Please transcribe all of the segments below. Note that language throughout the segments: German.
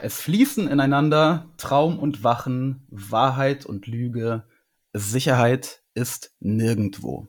Es fließen ineinander Traum und Wachen, Wahrheit und Lüge. Sicherheit ist nirgendwo.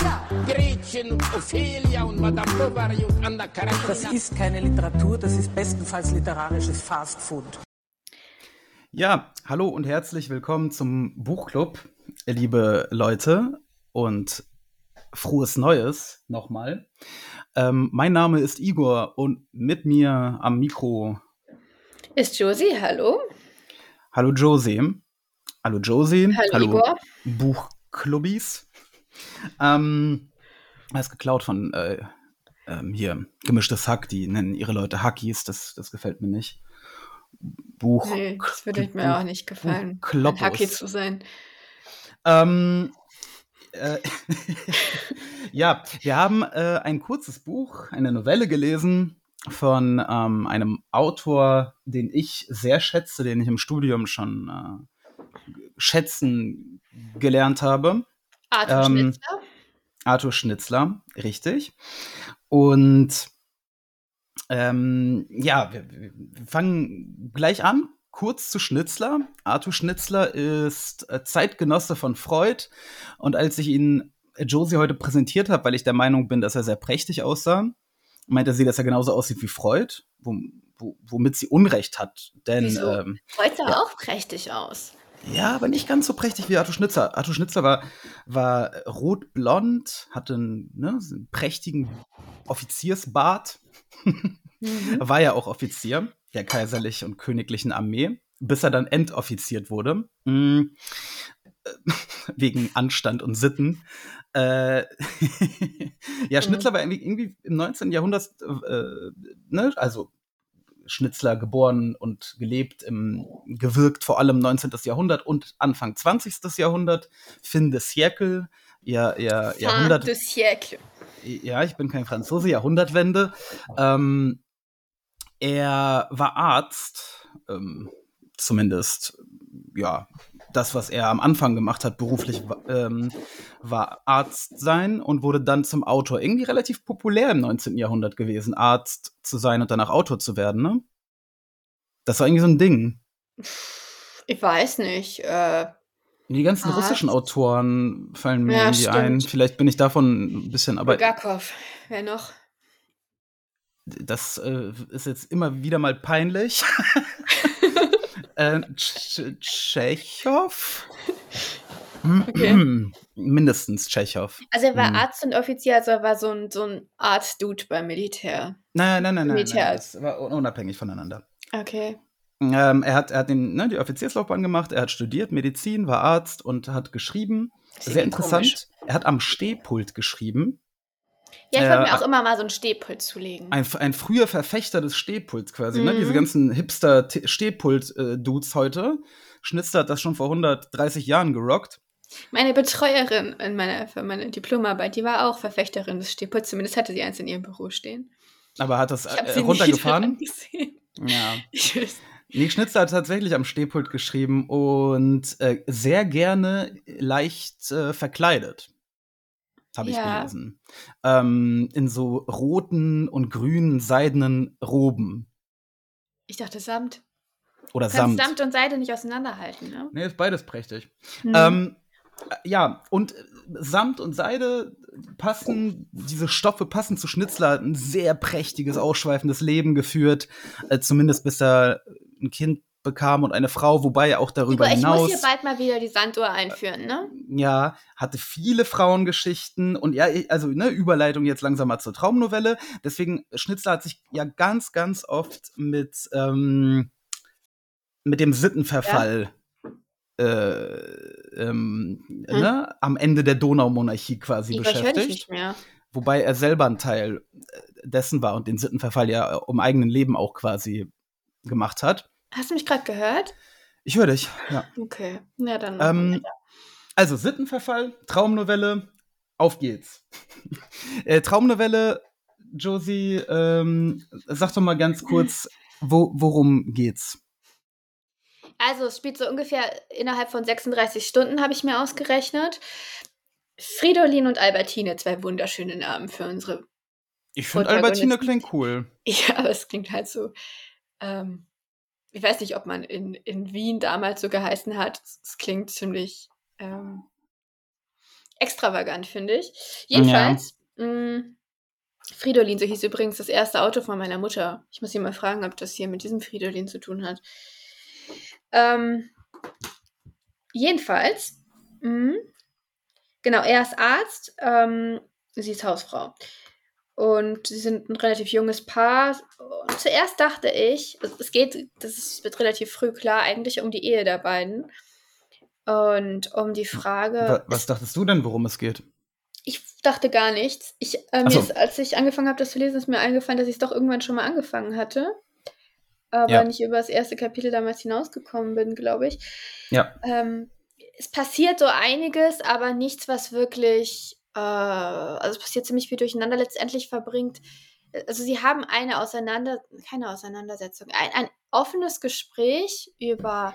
Gretchen und Ophelia und Madame Bovary und Anna Karenina. Das ist keine Literatur, das ist bestenfalls literarisches Fastfood. Ja, hallo und herzlich willkommen zum Buchclub, liebe Leute und frohes Neues nochmal. Ähm, mein Name ist Igor und mit mir am Mikro, Ist Josie, hallo? hallo Josie. Hallo Josie. Hallo, Igor. Buchclubbies. Ähm, das ist geklaut von äh, ähm, hier, gemischtes Hack, die nennen ihre Leute Hackies, das, das gefällt mir nicht. Buch. Nee, das würde mir auch nicht gefallen, ein. Hacki zu sein. Ähm, äh, ja, wir haben äh, ein kurzes Buch, eine Novelle gelesen von ähm, einem Autor, den ich sehr schätze, den ich im Studium schon äh, schätzen gelernt habe. Arthur Ähm, Schnitzler. Arthur Schnitzler, richtig. Und ähm, ja, wir, wir fangen gleich an. Kurz zu Schnitzler. Arthur Schnitzler ist äh, Zeitgenosse von Freud. Und als ich ihn äh, Josie heute präsentiert habe, weil ich der Meinung bin, dass er sehr prächtig aussah, meinte sie, dass er genauso aussieht wie Freud, wo, wo, womit sie Unrecht hat. Denn ähm, Freut sah auch prächtig aus. Ja, aber nicht ganz so prächtig wie Arthur Schnitzer. Arthur Schnitzer war, war rotblond, hatte einen, ne, einen prächtigen Offiziersbart. Mhm. War ja auch Offizier der kaiserlich und königlichen Armee, bis er dann entoffiziert wurde. Äh, Wegen Anstand und Sitten. Äh, ja, Schnitzler war irgendwie, irgendwie im 19. Jahrhundert, äh, ne, also Schnitzler geboren und gelebt, im, gewirkt vor allem 19. Jahrhundert und Anfang 20. Jahrhundert. Fin de siècle, ja, ja, Jahrhundert. De siècle. Ja, ich bin kein Franzose, Jahrhundertwende. Ähm, er war Arzt, ähm, zumindest, ja, das, was er am Anfang gemacht hat, beruflich, ähm, war Arzt sein und wurde dann zum Autor. Irgendwie relativ populär im 19. Jahrhundert gewesen, Arzt zu sein und danach Autor zu werden, ne? Das war irgendwie so ein Ding. Ich weiß nicht. Äh, Die ganzen Arzt. russischen Autoren fallen mir Ja, irgendwie ein. stimmt. Vielleicht bin ich davon ein bisschen, aber Bulgakov. Wer noch? das äh, ist jetzt immer wieder mal peinlich. äh, Tsch- Tschechow? Okay. Mindestens Tschechow. Also er war Hm. Arzt und Offizier, also er war so ein, so ein Arzt-Dude beim Militär. Nein, nein, nein, nein. nein Militär. das war un- unabhängig voneinander. Okay. Ähm, er hat, er hat den, ne, die Offizierslaufbahn gemacht, er hat studiert, Medizin, war Arzt und hat geschrieben. Sehr interessant. komisch. Er hat am Stehpult geschrieben. Ja, ich Äh, wollte mir auch immer mal so ein Stehpult zulegen. Ein, ein früher Verfechter des Stehpults quasi, ne? Mhm. Diese ganzen Hipster-Stehpult-Dudes heute. Schnitzler hat das schon vor 130 Jahren gerockt. Meine Betreuerin in meiner, für meine Diplomarbeit, die war auch Verfechterin des Stehpults. Zumindest hatte sie eins in ihrem Büro stehen. Aber hat das äh, runtergefahren? Ja. Ich weiß. Nee, Schnitzler hat tatsächlich am Stehpult geschrieben und äh, sehr gerne leicht äh, verkleidet. Habe ich Ja. gelesen. Ähm, in so roten und grünen seidenen Roben. Ich dachte Samt. Oder Du kannst Samt. Samt und Seide nicht auseinanderhalten, ne? Nee, ist beides prächtig. Hm. Ähm, äh, ja, und äh, Samt und Seide passen, diese Stoffe passen zu Schnitzler, hat ein sehr prächtiges, ausschweifendes Leben geführt, äh, zumindest bis er ein Kind bekam und eine Frau, wobei er auch darüber ich hinaus, muss hier bald mal wieder die Sanduhr einführen, ne? ja, hatte viele Frauengeschichten und ja, ich- also ne, Überleitung jetzt langsam mal zur Traumnovelle. Deswegen, Schnitzler hat sich ja ganz, ganz oft mit, ähm, mit dem Sittenverfall äh, ähm, ne, am Ende der Donaumonarchie quasi ich beschäftigt. nicht mehr. Wobei er selber ein Teil äh, dessen war und den Sittenverfall ja um eigenen Leben auch quasi gemacht hat. Hast du mich gerade gehört? Ich höre dich, ja. Okay, ja, dann. Ähm, also Sittenverfall, Traumnovelle, auf geht's. äh, Traumnovelle, Josie, ähm, sag doch mal ganz kurz, wo, worum geht's? Also es spielt so ungefähr innerhalb von 36 Stunden, habe ich mir ausgerechnet. Fridolin und Albertine, zwei wunderschöne Namen für unsere. Ich finde. Albertine klingt cool. Ja, aber es klingt halt so. Ähm, ich weiß nicht, ob man in, in Wien damals so geheißen hat. Es, klingt ziemlich ähm, extravagant, finde ich. Jedenfalls, mh, Fridolin, so hieß übrigens das erste Auto von meiner Mutter. Ich muss sie mal fragen, ob das hier mit diesem Fridolin zu tun hat. Ähm, jedenfalls, mh, genau, er ist Arzt, ähm, sie ist Hausfrau. Und sie sind ein relativ junges Paar. Und zuerst dachte ich, es geht, das ist, wird relativ früh klar, eigentlich um die Ehe der beiden. Und um die Frage. Wa- Was dachtest du denn, worum es geht? Ich dachte gar nichts. Ich, äh, so. ist, als ich angefangen habe, das zu lesen, ist mir eingefallen, dass ich es doch irgendwann schon mal angefangen hatte. Aber Ja. nicht über das erste Kapitel damals hinausgekommen bin, glaube ich. Ja. Ähm, es passiert so einiges, aber nichts, was wirklich. Äh, also es passiert ziemlich viel durcheinander. Letztendlich verbringt. Also sie haben eine Auseinander, keine Auseinandersetzung, ein, ein offenes Gespräch über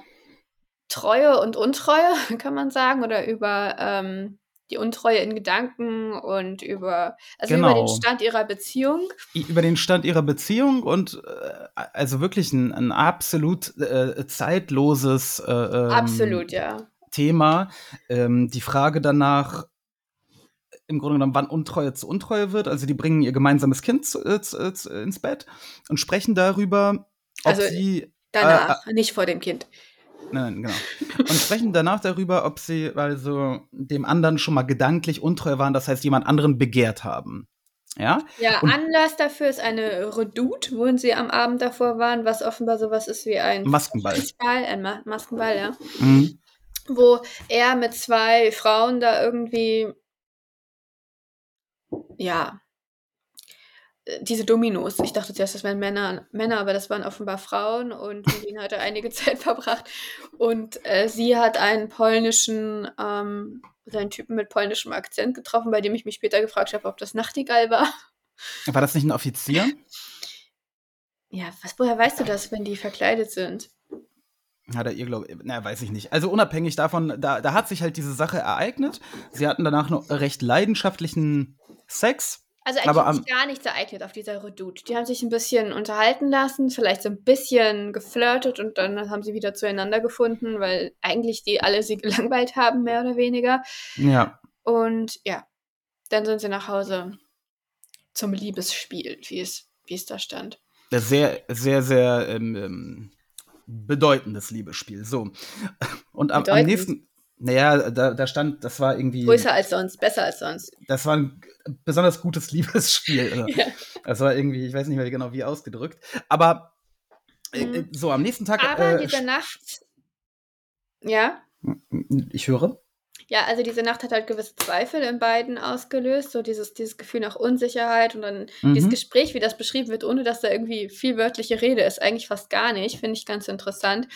Treue und Untreue, kann man sagen, oder über ähm, die Untreue in Gedanken und über, also über den Genau. Stand ihrer Beziehung. Über den Stand ihrer Beziehung und äh, also wirklich ein, ein absolut äh, zeitloses äh, ähm, Absolut, ja. Thema. Ähm, die Frage danach, im Grunde genommen, wann Untreue zu Untreue wird. Also die bringen ihr gemeinsames Kind zu, äh, zu, zu, ins Bett und sprechen darüber, ob Also, sie Danach, nicht vor dem Kind. Nein, genau. Und sprechen danach darüber, ob sie also dem anderen schon mal gedanklich untreu waren, das heißt, jemand anderen begehrt haben. Ja? Ja, Und- Anlass dafür ist eine Redoute, wo sie am Abend davor waren, was offenbar sowas ist wie ein Maskenball. Ball, ein Ma Maskenball, ja. Mhm. Wo er mit zwei Frauen da irgendwie, ja, äh, diese Dominos. Ich dachte zuerst, das wären Männer, Männer, aber das waren offenbar Frauen und mit ihnen hat er einige Zeit verbracht. Und äh, sie hat einen polnischen, ähm, seinen Typen mit polnischem Akzent getroffen, bei dem ich mich später gefragt habe, ob das Nachtigall war. War das nicht ein Offizier? Ja, was, woher weißt du das, wenn die verkleidet sind? Hat er ihr, glaube ich, na, weiß ich nicht. Also unabhängig davon, da, da hat sich halt diese Sache ereignet. Sie hatten danach noch recht leidenschaftlichen Sex. Also eigentlich Aber sich gar nichts ereignet auf dieser Redoute. Die haben sich ein bisschen unterhalten lassen, vielleicht so ein bisschen geflirtet und dann haben sie wieder zueinander gefunden, weil eigentlich die alle sie gelangweilt haben, mehr oder weniger. Ja. Und ja, dann sind sie nach Hause zum Liebesspiel, wie es, wie es da stand. Das Sehr, sehr, sehr ähm, ähm, bedeutendes Liebesspiel. So. Und am, am nächsten. Naja, da, da stand, das war irgendwie. Größer als sonst, besser als sonst. Das war ein besonders gutes Liebesspiel. Also, Ja. Das war irgendwie, ich weiß nicht mehr genau wie ausgedrückt. Aber äh, Mhm. so, am nächsten Tag. Aber äh, diese Nacht, ja, ich höre. Ja, also diese Nacht hat halt gewisse Zweifel in beiden ausgelöst, so dieses, dieses Gefühl nach Unsicherheit und dann dieses Mhm. Gespräch, wie das beschrieben wird, ohne dass da irgendwie viel wörtliche Rede ist, eigentlich fast gar nicht, finde ich ganz interessant.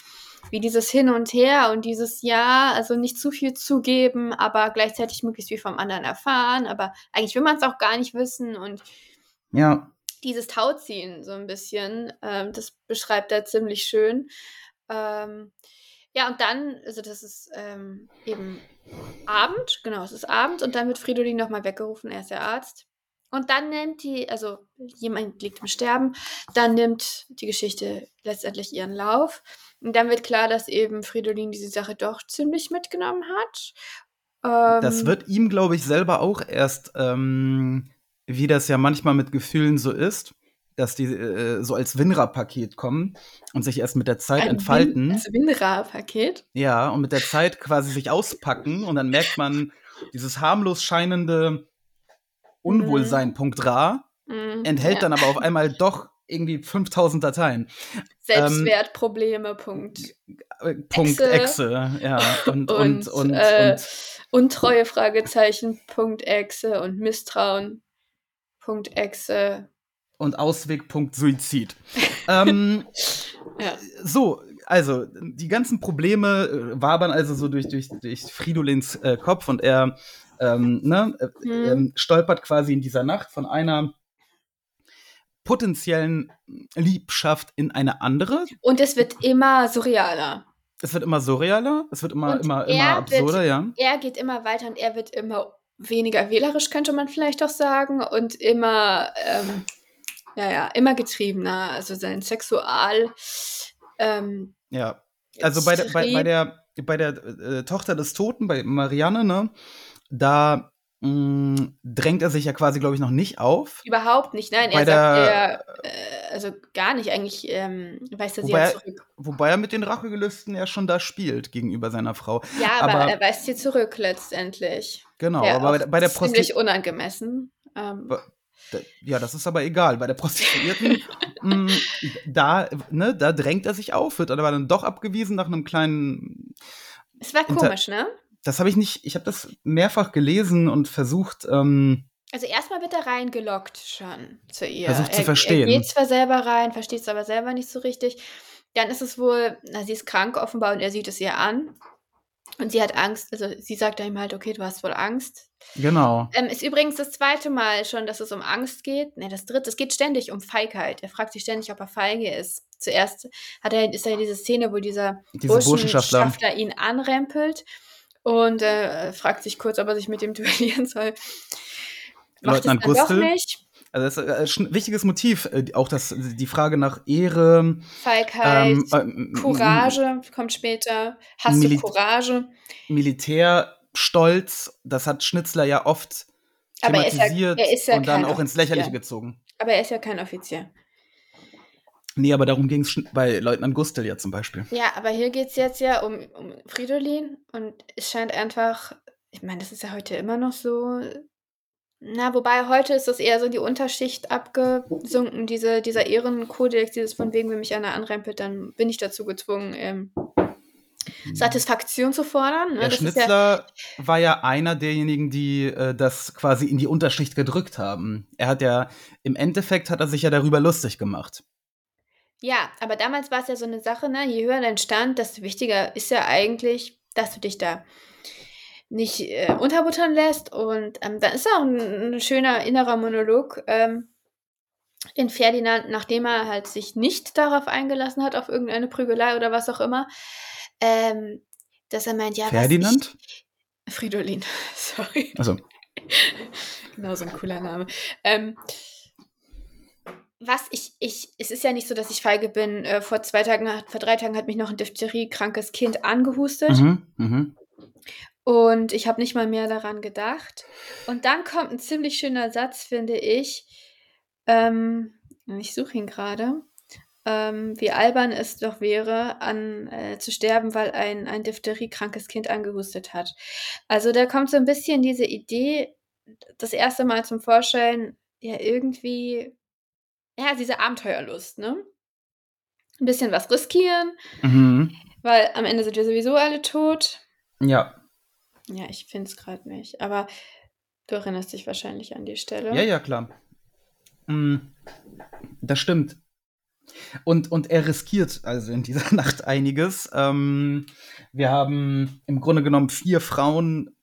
Wie dieses Hin und Her und dieses Ja, also nicht zu viel zugeben, aber gleichzeitig möglichst viel vom anderen erfahren, aber eigentlich will man es auch gar nicht wissen und Ja. dieses Tauziehen so ein bisschen, ähm, das beschreibt er ziemlich schön. Ähm, ja, und dann, also das ist ähm, eben Abend, genau, es ist Abend und dann wird Fridolin nochmal weggerufen, er ist der Arzt. Und dann nimmt die, also jemand liegt im Sterben, dann nimmt die Geschichte letztendlich ihren Lauf. Und dann wird klar, dass eben Fridolin diese Sache doch ziemlich mitgenommen hat. Ähm, Das wird ihm, glaube ich, selber auch erst, ähm, wie das ja manchmal mit Gefühlen so ist, dass die äh, so als Winra-Paket kommen und sich erst mit der Zeit ein entfalten. Win das Winra-Paket. Ja, und mit der Zeit quasi sich auspacken und dann merkt man dieses harmlos scheinende Unwohlsein, Punkt Ra, Mhm, enthält ja. dann aber auf einmal doch irgendwie 5000 Dateien. Selbstwertprobleme, Punkt. Äh, Punkt Exe. Ja. Und, und, und, äh, und, Untreue, Fragezeichen, Punkt Exe und Misstrauen, Punkt Exe. und Ausweg, Punkt Suizid. ähm, Ja. so, Also, die ganzen Probleme äh, wabern also so durch, durch, durch Fridolins äh, Kopf und er ähm, ne, Mhm. ähm, stolpert quasi in dieser Nacht von einer potenziellen Liebschaft in eine andere. Und es wird immer surrealer. Es wird immer surrealer, es wird immer, Und immer, er immer absurder, wird- ja. Er geht immer weiter und er wird immer weniger wählerisch, könnte man vielleicht auch sagen. Und immer, ähm, ja, ja, immer getriebener. Also sein Sexual. Ähm, Ja. Also bei der, bei, bei der, bei der äh, Tochter des Toten, bei Marianne, ne, da mh, drängt er sich ja quasi, glaube ich, noch nicht auf. Überhaupt nicht, nein. Bei Er sagt, der- er, äh, also gar nicht. Eigentlich ähm, weist er sie ja zurück. Wobei er mit den Rachegelüsten ja schon da spielt gegenüber seiner Frau. Ja, aber, aber- er weist sie zurück letztendlich. Genau, Ja, aber bei, der- der ziemlich Prostituierten. unangemessen. Ähm, Ja, das ist aber egal. Bei der Prostituierten, mh, da, ne, da drängt er sich auf, wird aber dann doch abgewiesen nach einem kleinen. es war komisch, ne? Das habe ich nicht, ich habe das mehrfach gelesen und versucht, ähm, Also erstmal wird er reingelockt schon zu ihr. Versucht zu er, verstehen. Er geht zwar selber rein, versteht es aber selber nicht so richtig. Dann ist es wohl, na, sie ist krank offenbar und er sieht es ihr an. Und sie hat Angst, also sie sagt ihm halt, okay, du hast wohl Angst. genau. Ähm, ist übrigens das zweite Mal schon, dass es um Angst geht. Ne, das dritte, es geht ständig um Feigheit. Er fragt sich ständig, ob er feige ist. Zuerst hat er, ist da diese Szene, wo dieser Diese. Burschenschaftler ihn anrempelt und äh, fragt sich kurz, ob er sich mit dem duellieren soll. Macht Leutnant es dann Gustl. doch nicht. Also das ist äh, ein wichtiges Motiv, äh, auch das, die Frage nach Ehre. Feigheit, ähm, äh, m- m- Courage kommt später. Hast Mili- du Courage? Militärstolz, das hat Schnitzler ja oft Aber er ist ja- thematisiert er ist ja und dann auch ins Lächerliche Offizier. gezogen. Aber er ist ja kein Offizier. Nee, aber darum ging es bei Leutnant Gustel ja zum Beispiel. Ja, aber hier geht es jetzt ja um, um Fridolin und es scheint einfach, ich meine, das ist ja heute immer noch so. Na, wobei heute ist das eher so in die Unterschicht abgesunken, diese, dieser Ehrenkodex, dieses von wegen, wenn mich einer anrempelt, dann bin ich dazu gezwungen, ähm, Satisfaktion zu fordern. Ne? Der Das ist ja, Schnitzler war ja einer derjenigen, die äh, das quasi in die Unterschicht gedrückt haben. Er hat ja, im Endeffekt hat er sich ja darüber lustig gemacht. Ja, aber damals war es ja so eine Sache, ne? je höher dein Stand, desto wichtiger ist ja eigentlich, dass du dich da nicht äh, unterbuttern lässt. Und ähm, dann ist auch ein, ein schöner innerer Monolog ähm, in Ferdinand, nachdem er halt sich nicht darauf eingelassen hat, auf irgendeine Prügelei oder was auch immer, ähm, dass er meint, ja, was Ferdinand? Ich, Fridolin, sorry. Also, Genau so ein cooler Name. Ähm, was ich, ich, es ist ja nicht so, dass ich feige bin. Äh, vor zwei Tagen, vor drei Tagen hat mich noch ein Diphtherie-krankes Kind angehustet mhm, mhm. und ich habe nicht mal mehr daran gedacht. Und dann kommt ein ziemlich schöner Satz, finde ich. Ähm, ich suche ihn gerade. Ähm, wie albern es doch wäre, an, äh, zu sterben, weil ein, ein Diphtherie-krankes Kind angehustet hat. Also da kommt so ein bisschen diese Idee, das erste Mal zum Vorschein, ja, irgendwie, ja, diese Abenteuerlust, ne? Ein bisschen was riskieren, Mhm. weil am Ende sind wir sowieso alle tot. Ja, Ja, ich finde es gerade nicht. Aber du erinnerst dich wahrscheinlich an die Stelle. ja, ja, klar. Mm, Das stimmt. Und, und er riskiert also in dieser Nacht einiges. Ähm, wir haben im Grunde genommen vier Frauen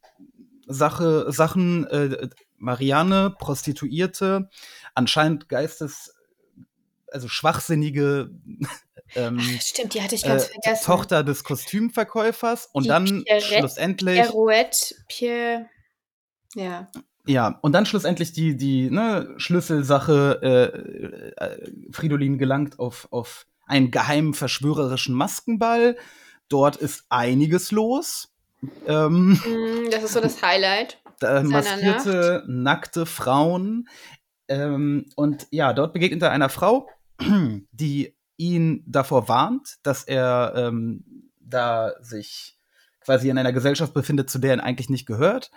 Sache, Sachen, äh, Marianne, Prostituierte, anscheinend Geistes, also schwachsinnige ähm, stimmt, die hatte ich äh, ganz vergessen. Tochter des Kostümverkäufers und Die dann Pierrette- schlussendlich Pirouette, Pierre. Ja. Ja, und dann schlussendlich die, die ne, Schlüsselsache, äh, äh, Fridolin gelangt auf, auf einen geheimen verschwörerischen Maskenball. Dort ist einiges los. Ähm, Mm, Das ist so das Highlight. da maskierte, nackte Frauen. Ähm, und ja, dort begegnet er einer Frau, die ihn davor warnt, dass er ähm, da sich quasi in einer Gesellschaft befindet, zu der er eigentlich nicht gehört.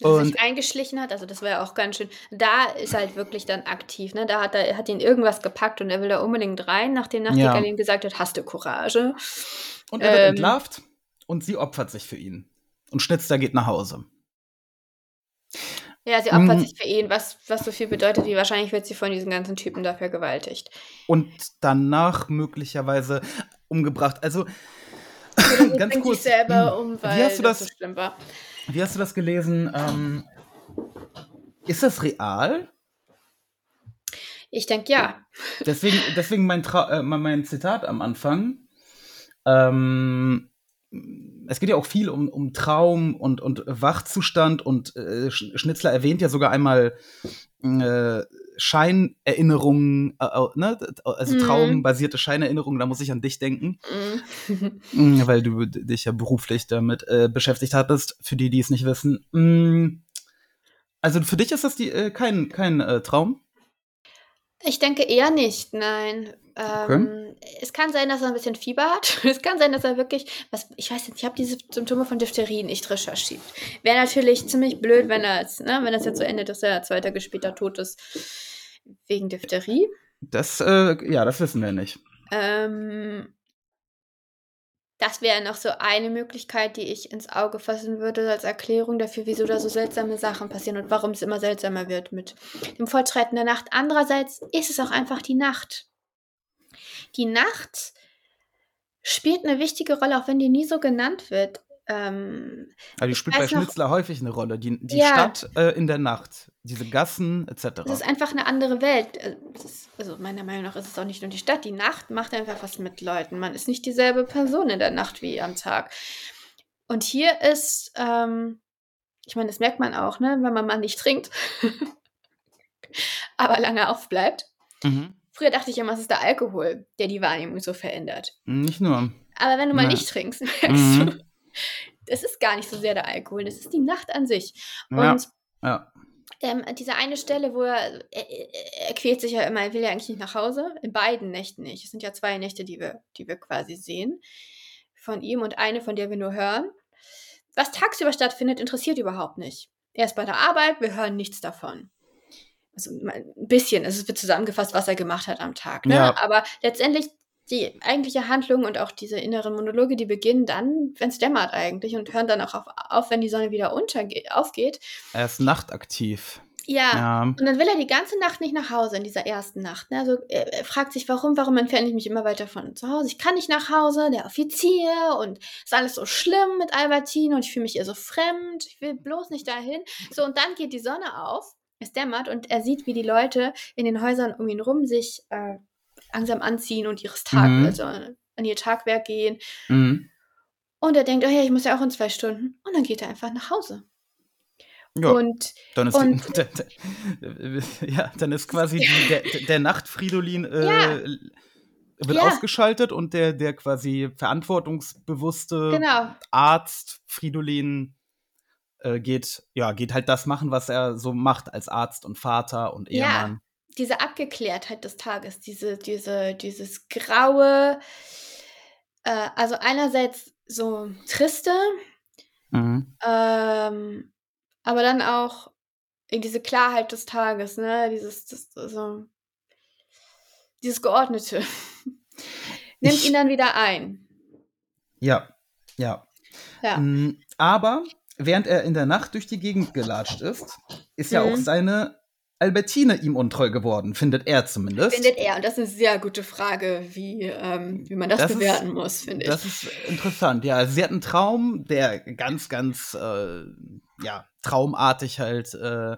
Dass er Und sich eingeschlichen hat, also das war ja auch ganz schön. Da ist er halt wirklich dann aktiv, ne? Da hat er hat ihn irgendwas gepackt und er will da unbedingt rein, nachdem Nachtigall Ja. ihm gesagt hat, hast du Courage? Und er wird Ähm. entlarvt und sie opfert sich für ihn. Und Schnitzler geht nach Hause. Ja, sie opfert Mm. sich für ihn, was, was so viel bedeutet, wie wahrscheinlich wird sie von diesen ganzen Typen da vergewaltigt. Und danach möglicherweise umgebracht. Also, sie ganz kurz. sich selber um, weil Wie hast du das das, so schlimm war. wie hast du das gelesen? Ähm, ist das real? Ich denke, ja. Deswegen, deswegen mein, Tra äh, mein Zitat am Anfang. Ähm, es geht ja auch viel um, um Traum und, und Wachzustand und äh, Sch- Schnitzler erwähnt ja sogar einmal äh, Scheinerinnerungen, äh, ne? also Mhm. traumbasierte Scheinerinnerungen, da muss ich an dich denken, Mm. Mm, weil du dich ja beruflich damit äh, beschäftigt hattest, für die, die es nicht wissen. Mm, also für dich ist das die, äh, kein, kein äh, Traum? Ich denke eher nicht, nein. Ähm, Es kann sein, dass er ein bisschen Fieber hat. Es kann sein, dass er wirklich, was, ich weiß nicht, ich habe diese Symptome von Diphtherie nicht recherchiert. Wäre natürlich ziemlich blöd, wenn er jetzt, ne, wenn das jetzt so endet, dass er zwei Tage später tot ist wegen Diphtherie. Das, äh, ja, das wissen wir nicht. Ähm, das wäre noch so eine Möglichkeit, die ich ins Auge fassen würde als Erklärung dafür, wieso da so seltsame Sachen passieren und warum es immer seltsamer wird mit dem Fortschreiten der Nacht. Andererseits ist es auch einfach die Nacht. Die Nacht spielt eine wichtige Rolle, auch wenn die nie so genannt wird. Ähm, Aber die spielt bei noch- Schnitzler häufig eine Rolle. Die, die Ja. Stadt äh, in der Nacht, diese Gassen etc. Es ist einfach eine andere Welt. Äh, ist, also meiner Meinung nach ist es auch nicht nur die Stadt. Die Nacht macht einfach was mit Leuten. Man ist nicht dieselbe Person in der Nacht wie am Tag. Und hier ist, ähm, ich meine, das merkt man auch, ne, wenn man mal nicht trinkt, aber lange aufbleibt. Mhm. Früher dachte ich immer, es ist der Alkohol, der die Wahrnehmung so verändert. Nicht nur. Aber wenn du mal Ja. nicht trinkst, merkst Mhm. du, es ist gar nicht so sehr der Alkohol, das ist die Nacht an sich. Ja. Und Ja. ähm, diese eine Stelle, wo er, er, er, er quält sich ja immer, er will ja eigentlich nicht nach Hause. In beiden Nächten nicht. Es sind ja zwei Nächte, die wir, die wir quasi sehen von ihm und eine, von der wir nur hören. Was tagsüber stattfindet, interessiert überhaupt nicht. Er ist bei der Arbeit, wir hören nichts davon. Also ein bisschen, es wird zusammengefasst, was er gemacht hat am Tag. Ne? Ja. Aber letztendlich die eigentliche Handlung und auch diese inneren Monologe, die beginnen dann, wenn es dämmert eigentlich und hören dann auch auf, auf wenn die Sonne wieder untergeht, aufgeht. Er ist nachtaktiv. Ja, Ja. und dann will er die ganze Nacht nicht nach Hause in dieser ersten Nacht. Ne? Also er, er fragt sich, warum, warum entferne ich mich immer weiter von zu Hause? Ich kann nicht nach Hause, der Offizier und ist alles so schlimm mit Albertine und ich fühle mich ihr so fremd. Ich will bloß nicht dahin. So, und dann geht die Sonne auf, es dämmert und er sieht, wie die Leute in den Häusern um ihn rum sich äh, langsam anziehen und ihres Tag, Mhm. also an ihr Tagwerk gehen. Mhm. Und er denkt, oh ja, ich muss ja auch in zwei Stunden. Und dann geht er einfach nach Hause. Ja, Und dann ist und- die, der, der, ja, dann ist quasi die, der, der Nachtfridolin äh, Ja. wird Ja. ausgeschaltet und der, der quasi verantwortungsbewusste genau, Arzt Fridolin äh, geht, ja, geht halt das machen, was er so macht als Arzt und Vater und Ja. Ehemann. diese Abgeklärtheit des Tages, diese, diese, dieses graue, äh, also einerseits so triste, Mhm. ähm, aber dann auch in diese Klarheit des Tages, ne, dieses, das, so, dieses Geordnete. Nimmt Ich- ihn dann wieder ein. Ja, ja. Ja. Mm, Aber während er in der Nacht durch die Gegend gelatscht ist, ist ja Mhm. auch seine Albertine ihm untreu geworden, findet er zumindest. Findet er, und das ist eine sehr gute Frage, wie, ähm, wie man das, Das ist- bewerten muss, finde ich. Das ist interessant, ja. Sie hat einen Traum, der ganz, ganz, äh, ja, traumartig halt äh,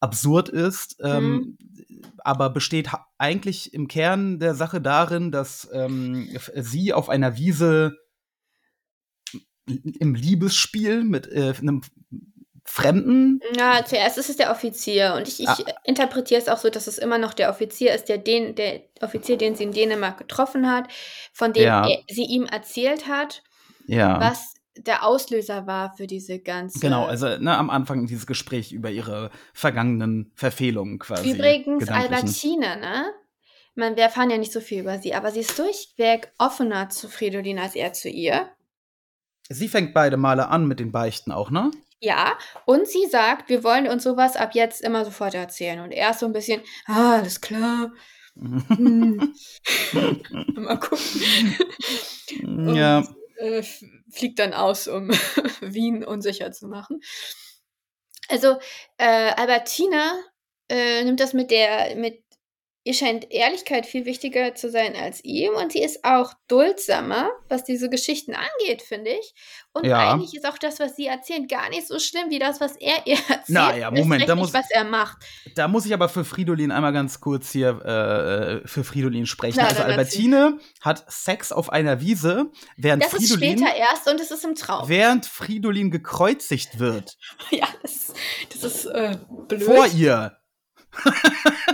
absurd ist, ähm, aber besteht eigentlich im Kern der Sache darin, dass ähm, sie auf einer Wiese im Liebesspiel mit äh, einem Fremden Ja, zuerst ist es der Offizier und ich, ich Ah. interpretiere es auch so, dass es immer noch der Offizier ist, der den, der Offizier, den sie in Dänemark getroffen hat, von dem Ja. er, sie ihm erzählt hat, ja. was der Auslöser war für diese ganze. Genau, also ne, am Anfang dieses Gespräch über ihre vergangenen Verfehlungen quasi. Übrigens. Albertine, ne? Meine, wir erfahren ja nicht so viel über sie, aber sie ist durchweg offener zu Fridolin als er zu ihr. Sie fängt beide Male an mit den Beichten auch, ne? Ja, und sie sagt, wir wollen uns sowas ab jetzt immer sofort erzählen. Und er ist so ein bisschen, ah, alles klar. Hm. Mal gucken. Und, ja. äh, fliegt dann aus, um Wien unsicher zu machen. Also, äh, Albertina äh, nimmt das mit der, mit ihr scheint Ehrlichkeit viel wichtiger zu sein als ihm und sie ist auch duldsamer, was diese Geschichten angeht, finde ich. Und Ja. eigentlich ist auch das, was sie erzählt, gar nicht so schlimm wie das, was er ihr erzählt. Naja, Moment, da muss- was er macht. Da muss ich aber für Fridolin einmal ganz kurz hier äh, für Fridolin sprechen. Na, also Albertine hat Sex auf einer Wiese, während Das ist Fridolin, später erst und es ist im Traum. während Fridolin gekreuzigt wird. Ja, das, das ist äh, blöd. Vor ihr.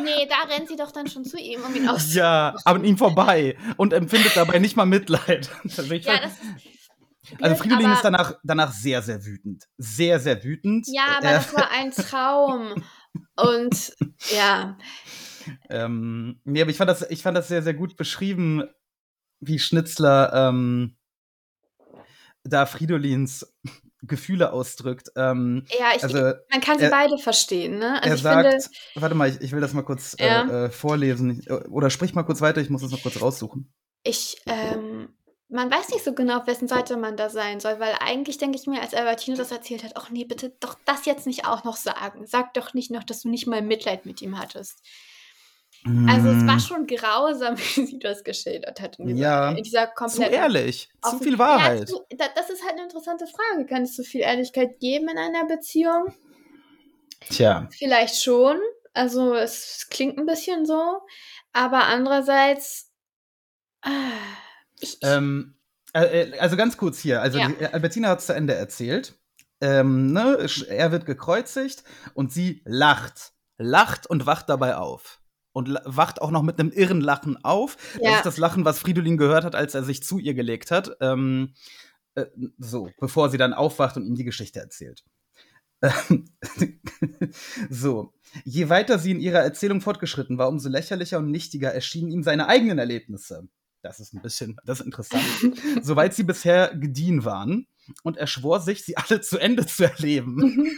Nee, da rennt sie doch dann schon zu ihm, um ihn auszunehmen. Ja, an ihm vorbei und empfindet dabei nicht mal Mitleid. Also, Ja, also Fridolin ist danach, danach sehr, sehr wütend. Sehr, sehr wütend. Ja, aber Äh, das war ein Traum. Und ja, Ähm, nee, aber ich fand, das, ich fand das sehr, sehr gut beschrieben, wie Schnitzler ähm, da Fridolins Gefühle ausdrückt. Ähm, ja ich, also man kann sie er- beide verstehen, ne? Also er sagt, finde, warte mal, ich, ich will das mal kurz Ja. äh, äh, vorlesen. Ich- Oder sprich mal kurz weiter, ich muss das noch kurz raussuchen. ich, ähm, man weiß nicht so genau, auf wessen Seite man da sein soll, weil eigentlich denke ich mir, als Albertino das erzählt hat, ach nee, bitte doch das jetzt nicht auch noch sagen. Sag doch nicht noch, dass du nicht mal Mitleid mit ihm hattest. Also es war Mm, schon grausam, wie sie das geschildert hat. In dieser, Ja, in dieser Zu ehrlich, zu viel Wahrheit. Ja, zu, da, das ist halt eine interessante Frage. Kann es so viel Ehrlichkeit geben in einer Beziehung? Tja, Vielleicht schon. Also es klingt ein bisschen so. Aber andererseits. ah, ich, ähm, äh, äh, also ganz kurz hier. Also Ja. die, Albertina hat es zu Ende erzählt. Ähm, ne, er wird gekreuzigt und sie lacht. Lacht und wacht dabei auf. Und wacht auch noch mit einem irren Lachen auf. Das Ja. ist das Lachen, was Fridolin gehört hat, als er sich zu ihr gelegt hat. Ähm, äh, so, bevor sie dann aufwacht und ihm die Geschichte erzählt. So, je weiter sie in ihrer Erzählung fortgeschritten war, umso lächerlicher und nichtiger erschienen ihm seine eigenen Erlebnisse. Das ist ein bisschen, das ist interessant. Soweit sie bisher gediehen waren. Und er schwor sich, sie alle zu Ende zu erleben.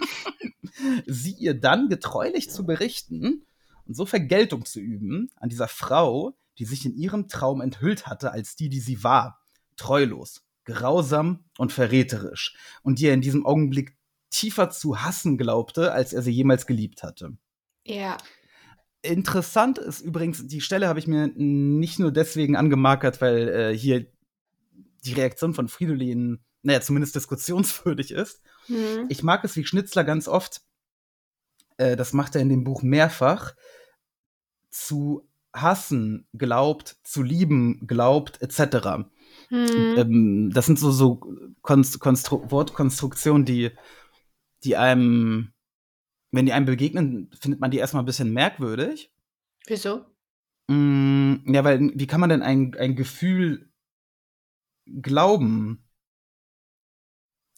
sie ihr dann getreulich zu berichten und so Vergeltung zu üben an dieser Frau, die sich in ihrem Traum enthüllt hatte als die, die sie war. Treulos, grausam und verräterisch. Und die er in diesem Augenblick tiefer zu hassen glaubte, als er sie jemals geliebt hatte. ja. Interessant ist übrigens, die Stelle habe ich mir nicht nur deswegen angemarkert, weil äh, hier die Reaktion von Fridolin, naja, zumindest diskussionswürdig ist. Hm. Ich mag es wie Schnitzler ganz oft, äh, das macht er in dem Buch mehrfach, zu hassen glaubt, zu lieben glaubt, etc. Hm. Ähm, das sind so, so Konst Konstru Wortkonstruktionen, die, die einem, wenn die einem begegnen, findet man die erstmal ein bisschen merkwürdig. Wieso? Mm, ja, weil wie kann man denn ein, ein Gefühl glauben?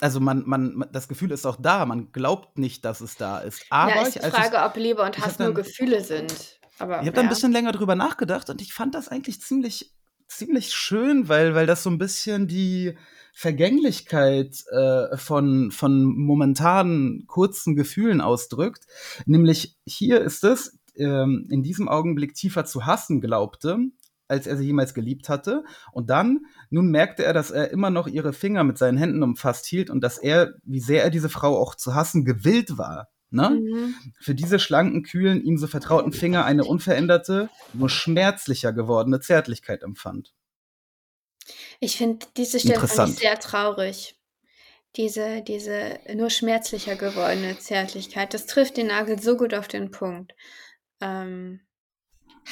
Also man, man, das Gefühl ist auch da, man glaubt nicht, dass es da ist. Aber ja, ist die Frage, ich, ob Liebe und Hass nur Gefühle sind. Aber ich habe da ein bisschen länger drüber nachgedacht und ich fand das eigentlich ziemlich, ziemlich schön, weil, weil das so ein bisschen die Vergänglichkeit äh, von, von momentanen kurzen Gefühlen ausdrückt. Nämlich hier ist es, ähm, in diesem Augenblick tiefer zu hassen glaubte, als er sie jemals geliebt hatte. Und dann, nun merkte er, dass er immer noch ihre Finger mit seinen Händen umfasst hielt und dass er, wie sehr er diese Frau auch zu hassen gewillt war. Ne? Mhm. für diese schlanken, kühlen, ihm so vertrauten Finger eine unveränderte, nur schmerzlicher gewordene Zärtlichkeit empfand. Ich finde diese Stelle sehr traurig. Diese, diese nur schmerzlicher gewordene Zärtlichkeit, das trifft den Nagel so gut auf den Punkt. Ähm,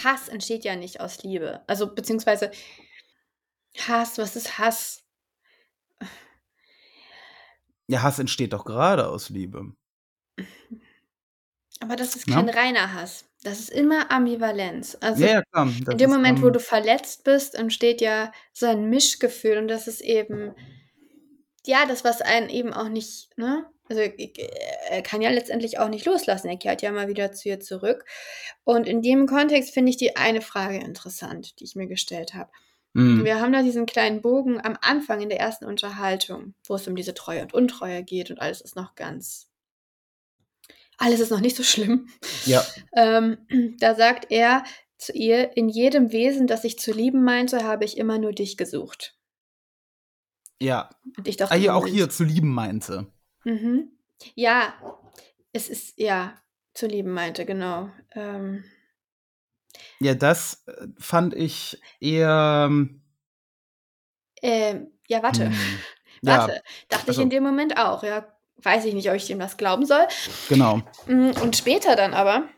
Hass entsteht ja nicht aus Liebe. Also, beziehungsweise Hass, was ist Hass? Ja, Hass entsteht doch gerade aus Liebe. Aber das ist Ja. kein reiner Hass. Das ist immer Ambivalenz. Also, Ja, ja, in dem ist, Moment, wo ähm, du verletzt bist, entsteht ja so ein Mischgefühl und das ist eben, ja, das, was einen eben auch nicht, ne? Also ich- er kann ja letztendlich auch nicht loslassen. Er kehrt ja mal wieder zu ihr zurück. Und in dem Kontext finde ich die eine Frage interessant, die ich mir gestellt habe. mh, Wir haben da diesen kleinen Bogen am Anfang in der ersten Unterhaltung, wo es um diese Treue und Untreue geht und alles ist noch ganz, alles ist noch nicht so schlimm. ja, Ähm, da sagt er zu ihr, in jedem Wesen, das ich zu lieben meinte, habe ich immer nur dich gesucht. ja. Und ich dachte, Ah, hier, auch hier zu lieben meinte. Mhm. Ja, es ist, ja, zu lieben meinte, genau. Ähm, Ja, das äh, fand ich eher. ähm, ähm, ja, warte. Hm. Ja, Warte. Dachte ich also- in dem Moment auch, ja. Weiß ich nicht, ob ich dem das glauben soll. genau. Mm, Und später dann aber,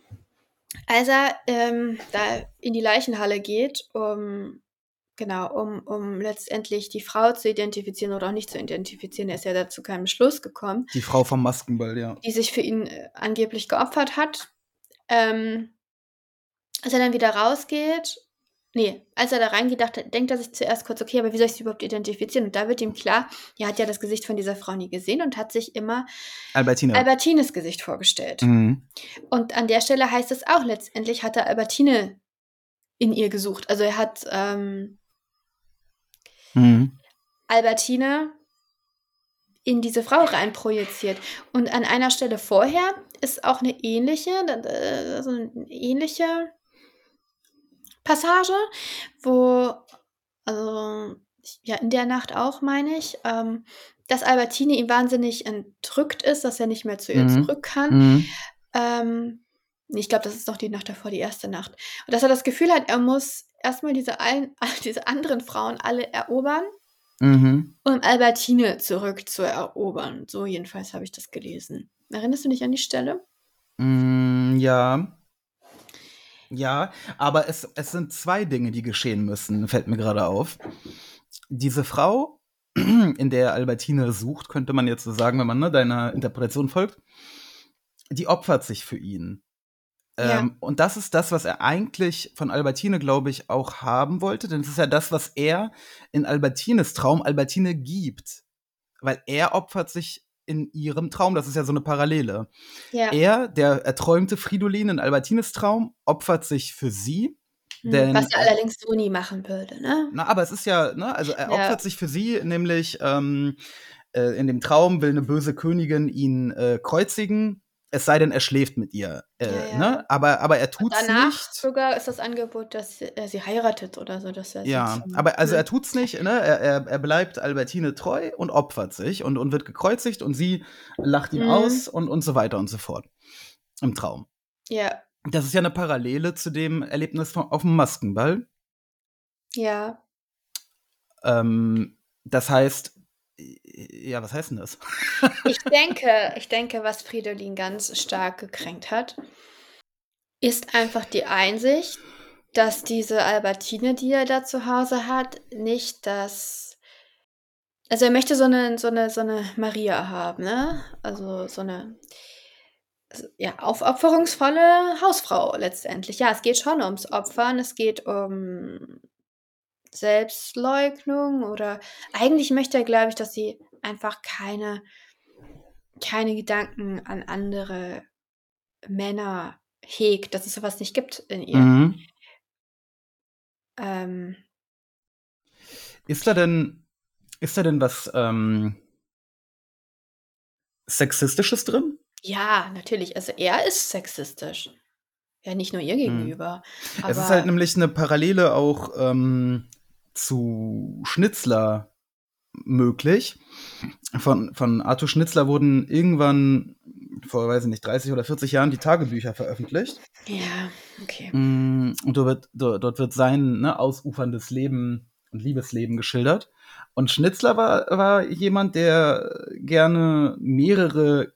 als er ähm, da in die Leichenhalle geht, um genau, um, um letztendlich die Frau zu identifizieren oder auch nicht zu identifizieren, er ist ja da zu keinem Schluss gekommen, Die Frau vom Maskenball, ja. die sich für ihn äh, angeblich geopfert hat. Ähm, als er dann wieder rausgeht, nee, als er da reingeht, dachte, denkt er sich zuerst kurz, okay, aber wie soll ich sie überhaupt identifizieren? Und da wird ihm klar, er hat ja das Gesicht von dieser Frau nie gesehen und hat sich immer Albertina. Albertines Gesicht vorgestellt. mhm. Und an der Stelle heißt es auch, letztendlich hat er Albertine in ihr gesucht. Also er hat ähm, Mhm. Albertine in diese Frau reinprojiziert. Und an einer Stelle vorher ist auch eine ähnliche, äh, so eine ähnliche Passage, wo, also ja, in der Nacht auch, meine ich, ähm, dass Albertine ihm wahnsinnig entrückt ist, dass er nicht mehr zu ihr Mhm. zurück kann. Mhm. Ähm, ich glaube, das ist noch die Nacht davor, die erste Nacht. Und dass er das Gefühl hat, er muss erstmal diese, allen, diese anderen Frauen alle erobern, Mhm. um Albertine zurückzuerobern. So jedenfalls habe ich das gelesen. Erinnerst du dich an die Stelle? Mm, ja. Ja, aber es, es sind zwei Dinge, die geschehen müssen, fällt mir gerade auf. Diese Frau, in der Albertine sucht, könnte man jetzt so sagen, wenn man ne, deiner Interpretation folgt, die opfert sich für ihn. Ja. Ähm, und das ist das, was er eigentlich von Albertine, glaube ich, auch haben wollte. Denn es ist ja das, was er in Albertines Traum Albertine gibt. Weil er opfert sich in ihrem Traum. Das ist ja so eine Parallele. Ja. Er, der erträumte Fridolin in Albertines Traum, opfert sich für sie. Hm, denn- Was er allerdings so nie machen würde, ne? Na, aber es ist ja, ne, also er Ja. opfert sich für sie, nämlich ähm, äh, in dem Traum will eine böse Königin ihn äh, kreuzigen, es sei denn, er schläft mit ihr. Äh, Ja, ja. Ne? Aber, aber er Und tut's danach nicht. sogar ist das Angebot, dass er sie heiratet oder so. Dass er Ja, aber also er tut's nicht, ne? Er, er, er bleibt Albertine treu und opfert sich und, und wird gekreuzigt und sie lacht ihn Mhm. aus und, und so weiter und so fort. Im Traum. Ja, Das ist ja eine Parallele zu dem Erlebnis von, auf dem Maskenball. ja. Ähm, das heißt, äh, ja, was heißt denn das? Ich denke, ich denke, was Fridolin ganz stark gekränkt hat, ist einfach die Einsicht, dass diese Albertine, die er da zu Hause hat, nicht das. Also er möchte so eine, so eine, so eine Maria haben, ne? Also so eine ja, aufopferungsvolle Hausfrau letztendlich. Ja, es geht schon ums Opfern, es geht um Selbstleugnung oder eigentlich möchte er, glaube ich, dass sie einfach keine, keine Gedanken an andere Männer hegt, dass es sowas nicht gibt in ihr. Mhm. Ähm, Ist da denn, ist da denn was ähm, Sexistisches drin? ja, natürlich. Also er ist sexistisch. Ja, nicht nur ihr gegenüber. Mhm. es ist halt nämlich eine Parallele auch ähm, zu Schnitzler möglich. Von, von Arthur Schnitzler wurden irgendwann vor, weiß ich nicht, 30 oder 40 Jahren die Tagebücher veröffentlicht. ja, okay. Mm, Und dort wird, dort, wird sein ne, ausuferndes Leben und Liebesleben geschildert. Und Schnitzler war, war jemand, der gerne mehrere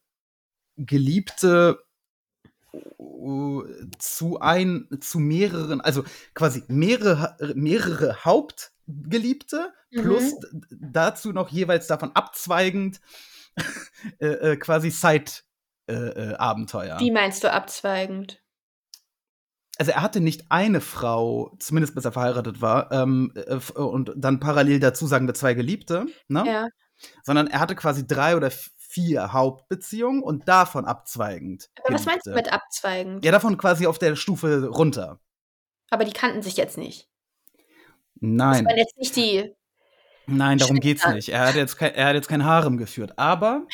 Geliebte zu ein, zu mehreren, also quasi mehrere, mehrere Hauptgeliebte plus Mhm. d- dazu noch jeweils davon abzweigend äh, äh, quasi Side-Abenteuer. Wie meinst du abzweigend? also er hatte nicht eine Frau, zumindest bis er verheiratet war, ähm, äh, und dann parallel dazu sagen wir zwei Geliebte, ne? Ja. sondern er hatte quasi drei oder f- vier Hauptbeziehungen und davon abzweigend. Aber was meinst du mit abzweigend? Ja, davon quasi auf der Stufe runter. Aber die kannten sich jetzt nicht. Das Nein, waren jetzt nicht die. nein, darum geht's Schnitzler. nicht. Er hat jetzt kein, er hat jetzt kein Harem geführt. Aber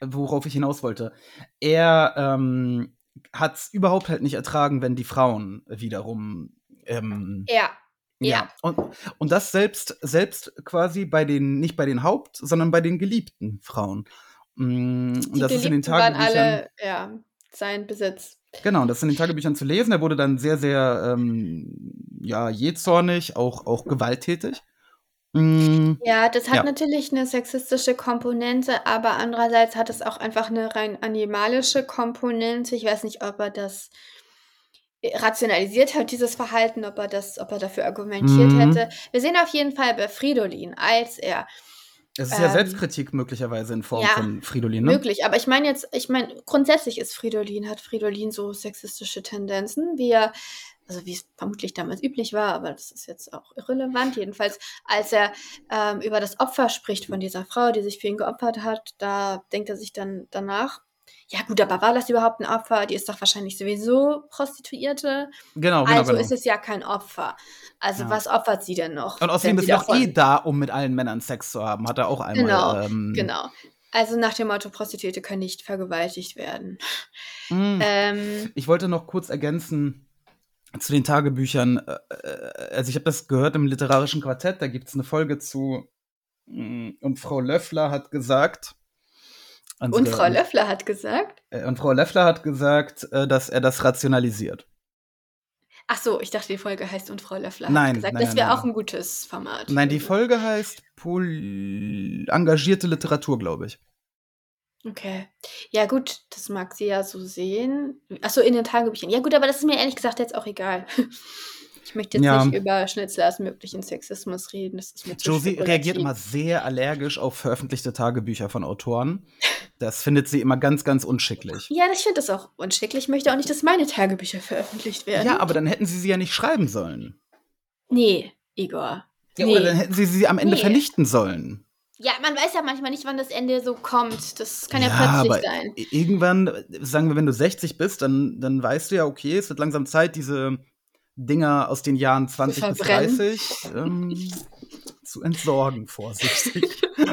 worauf ich hinaus wollte, er ähm, hat es überhaupt halt nicht ertragen, wenn die Frauen wiederum ähm, Ja. Ja. Und, und das selbst, selbst quasi bei den, nicht bei den Haupt-, sondern bei den geliebten Frauen. Mm, Und Die das ist in den Tagebüchern. alle, ja. seinen Besitz. Genau, und das ist in den Tagebüchern zu lesen. Er wurde dann sehr, sehr, ähm, ja, jähzornig, auch, auch gewalttätig. Mm, Ja, das hat ja. natürlich eine sexistische Komponente, aber andererseits hat es auch einfach eine rein animalische Komponente. Ich weiß nicht, ob er das rationalisiert hat, dieses Verhalten, ob er das ob er dafür argumentiert Mhm. hätte. Wir sehen auf jeden Fall bei Fridolin, als er Es ist ja Ähm, Selbstkritik möglicherweise in Form ja, von Fridolin, ne? möglich, aber ich meine jetzt ich meine, grundsätzlich ist Fridolin hat Fridolin so sexistische Tendenzen, wie er also wie es vermutlich damals üblich war, aber das ist jetzt auch irrelevant. Jedenfalls, als er ähm, über das Opfer spricht von dieser Frau, die sich für ihn geopfert hat, da denkt er sich dann danach, ja gut, aber war das überhaupt ein Opfer? Die ist doch wahrscheinlich sowieso Prostituierte. Genau, genau, also genau. ist es ja kein Opfer. Also Ja. was opfert sie denn noch? Und außerdem ist sie davon- eh da, um mit allen Männern Sex zu haben. Hat er auch einmal. Genau, ähm, genau. Also nach dem Motto, Prostituierte können nicht vergewaltigt werden. mm. Ähm, Ich wollte noch kurz ergänzen zu den Tagebüchern. äh, äh, Also ich habe das gehört im literarischen Quartett, da gibt es eine Folge zu mm, und Frau Löffler hat gesagt. Und unsere- Frau Löffler hat gesagt, äh, Und Frau Löffler hat gesagt, äh, dass er das rationalisiert. ach so, ich dachte, die Folge heißt und Frau Löffler Nein, hat gesagt. nein, das wäre auch ein gutes Format. Nein, die Folge heißt Pol engagierte Literatur, glaube ich. Okay. Ja, gut, das mag sie ja so sehen. Achso, in den Tagebüchern. Ja, gut, aber das ist mir ehrlich gesagt jetzt auch egal. Ich möchte jetzt Ja. nicht über Schnitzlers möglichen Sexismus reden. Das ist mir zu Josie reagiert immer sehr allergisch auf veröffentlichte Tagebücher von Autoren. Das findet sie immer ganz, ganz unschicklich. Ja, ich finde das auch unschicklich. Ich möchte auch nicht, dass meine Tagebücher veröffentlicht werden. Ja, aber dann hätten sie sie ja nicht schreiben sollen. Nee, Igor. Ja, nee. Oder dann hätten sie sie am Ende Nee. vernichten sollen. Ja, man weiß ja manchmal nicht, wann das Ende so kommt. Das kann ja, aber plötzlich sein. irgendwann, sagen wir, wenn du 60 bist, dann, dann weißt du ja, okay, es wird langsam Zeit, diese Dinger aus den Jahren 20 bis verbrennen. 30 ähm, zu entsorgen, vorsichtig.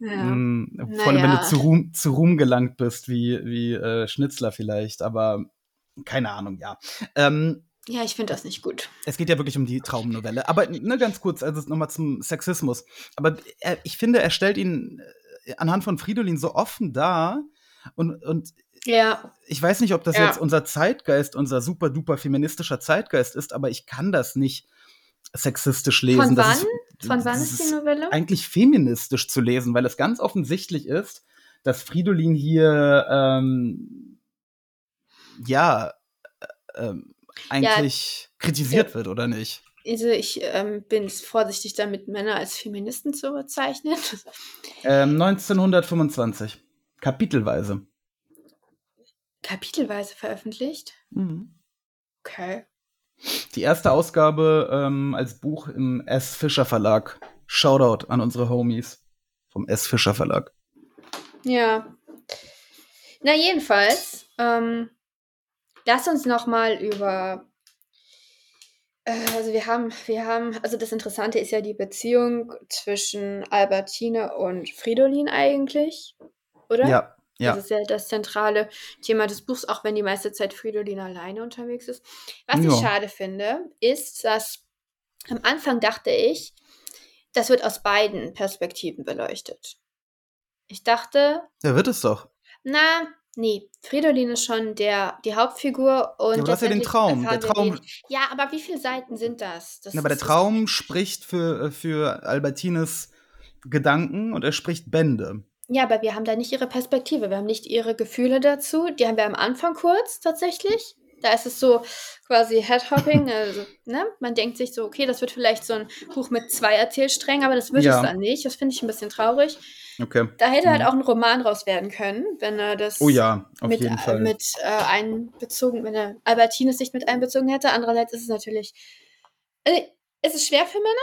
Ja. Mm, Vor allem, wenn du zu Ruhm, zu Ruhm gelangt bist, wie, wie äh, Schnitzler vielleicht, aber keine Ahnung, ja. Ähm, ja, ich finde das nicht gut. es geht ja wirklich um die Traumnovelle. Aber ne, ganz kurz, also nochmal zum Sexismus. Aber er, ich finde, er stellt ihn äh, anhand von Fridolin so offen dar. Und, und Ja, ich weiß nicht, ob das Ja. jetzt unser Zeitgeist, unser super duper feministischer Zeitgeist ist, aber ich kann das nicht sexistisch lesen. Von wann? Ist, Von wann ist die Novelle? Eigentlich feministisch zu lesen, weil es ganz offensichtlich ist, dass Fridolin hier ähm, ja äh, ähm, eigentlich kritisiert wird, oder nicht? Also ich ähm, bin vorsichtig damit, Männer als Feministen zu bezeichnen. Ähm, 1925. Kapitelweise. Kapitelweise veröffentlicht. Mhm. Okay. Die erste Ausgabe ähm, als Buch im S. Fischer Verlag. Shoutout an unsere Homies vom S. Fischer Verlag. Ja. Na, jedenfalls, ähm, lass uns noch mal über. Äh, also, wir haben, wir haben, also das Interessante ist ja die Beziehung zwischen Albertine und Fridolin eigentlich, oder? Ja, ja. Das ist ja das zentrale Thema des Buchs, auch wenn die meiste Zeit Fridolin alleine unterwegs ist. Was Ja. ich schade finde, ist, dass am Anfang dachte ich, das wird aus beiden Perspektiven beleuchtet. Ich dachte, Ja, wird es doch. na, nee, Fridolin ist schon der, die Hauptfigur und Ja, aber das ist ja den Traum. Der Traum. Ja, aber wie viele Seiten sind das? das ja, aber der Traum spricht für, für Albertines Gedanken und er spricht Bände. Ja, aber wir haben da nicht ihre Perspektive. Wir haben nicht ihre Gefühle dazu. Die haben wir am Anfang kurz tatsächlich. Da ist es so quasi Headhopping. also, ne? Man denkt sich so, okay, das wird vielleicht so ein Buch mit zwei Erzählsträngen, aber das wird Ja. es dann nicht. Das finde ich ein bisschen traurig. Okay. Da hätte halt Mhm. auch ein Roman raus werden können, wenn er das Oh ja, auf mit, jeden äh, Fall. mit äh, einbezogen, wenn er Albertines nicht mit einbezogen hätte. Andererseits ist es natürlich, also, es ist schwer für Männer.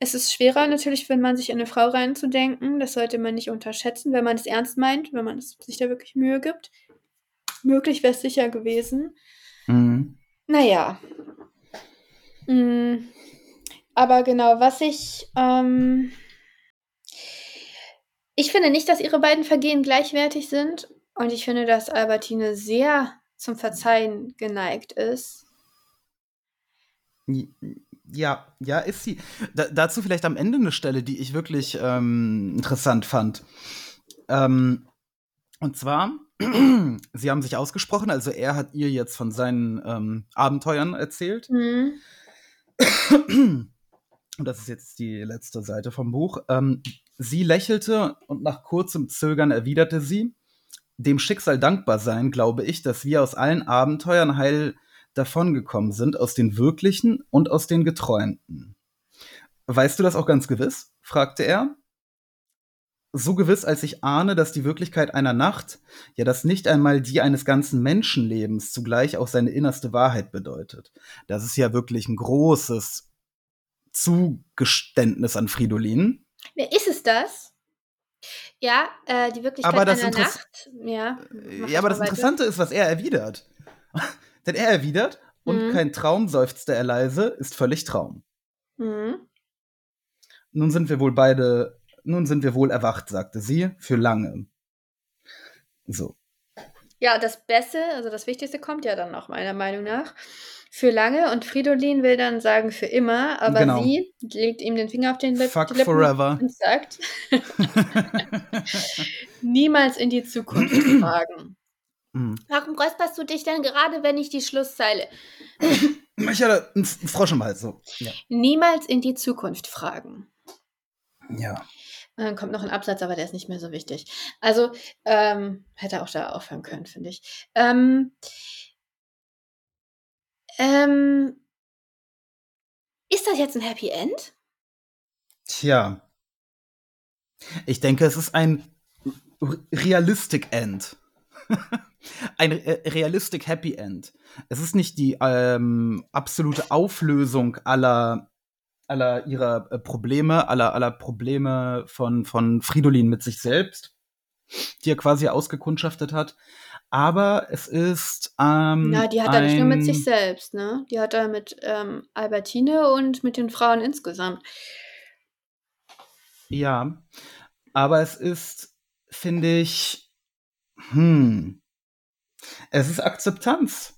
Es ist schwerer natürlich, wenn man sich in eine Frau reinzudenken. Das sollte man nicht unterschätzen, wenn man es ernst meint, wenn man es, sich da wirklich Mühe gibt. Möglich wäre es sicher gewesen. Mhm. Naja. Mm, aber genau, was ich. Ähm, ich finde nicht, dass ihre beiden Vergehen gleichwertig sind. Und ich finde, dass Albertine sehr zum Verzeihen geneigt ist. Ja, ja, ist sie. Da, dazu vielleicht am Ende eine Stelle, die ich wirklich ähm, interessant fand. Ähm, Und zwar, sie haben sich ausgesprochen, also er hat ihr jetzt von seinen ähm, Abenteuern erzählt. Mhm. Und das ist jetzt die letzte Seite vom Buch. Ähm, sie lächelte und nach kurzem Zögern erwiderte sie, dem Schicksal dankbar sein, glaube ich, dass wir aus allen Abenteuern heil davongekommen sind, aus den wirklichen und aus den geträumten. Weißt du das auch ganz gewiss? fragte er. So gewiss, als ich ahne, dass die Wirklichkeit einer Nacht, ja dass nicht einmal die eines ganzen Menschenlebens zugleich auch seine innerste Wahrheit bedeutet. Das ist ja wirklich ein großes Zugeständnis an Fridolin. Ist es das? Ja, äh, die Wirklichkeit Aber das einer Nacht. Ja, Ja, aber das. Interessante ist, was er erwidert. Denn er erwidert, und Mhm. kein Traum, seufzte er leise, ist völlig Traum. Mhm. Nun sind wir wohl beide, nun sind wir wohl erwacht, sagte sie, für lange. So. Ja, das Beste, also das Wichtigste kommt ja dann noch meiner Meinung nach. Für lange und Fridolin will dann sagen für immer, aber Genau. sie legt ihm den Finger auf den Lip Fuck forever. und sagt, niemals in die Zukunft fragen. Hm. Warum räusperst du dich denn gerade, wenn ich die Schlusszeile? Ich hatte einen Frosch im Hals, so. Ja. Niemals in die Zukunft fragen. ja. Dann kommt noch ein Absatz, aber der ist nicht mehr so wichtig. Also, ähm, hätte auch da aufhören können, finde ich. Ähm, ähm, ist das jetzt ein Happy End? Tja. Ich denke, es ist ein Realistic End. ein äh, Realistic Happy End. Es ist nicht die ähm, absolute Auflösung aller, aller ihrer äh, Probleme, aller, aller Probleme von, von Fridolin mit sich selbst, die er quasi ausgekundschaftet hat. Aber es ist. Ähm, Na, die hat er nicht nur mit sich selbst, ne? Die hat er mit ähm, Albertine und mit den Frauen insgesamt. Ja, aber es ist, finde ich, hm, es ist Akzeptanz.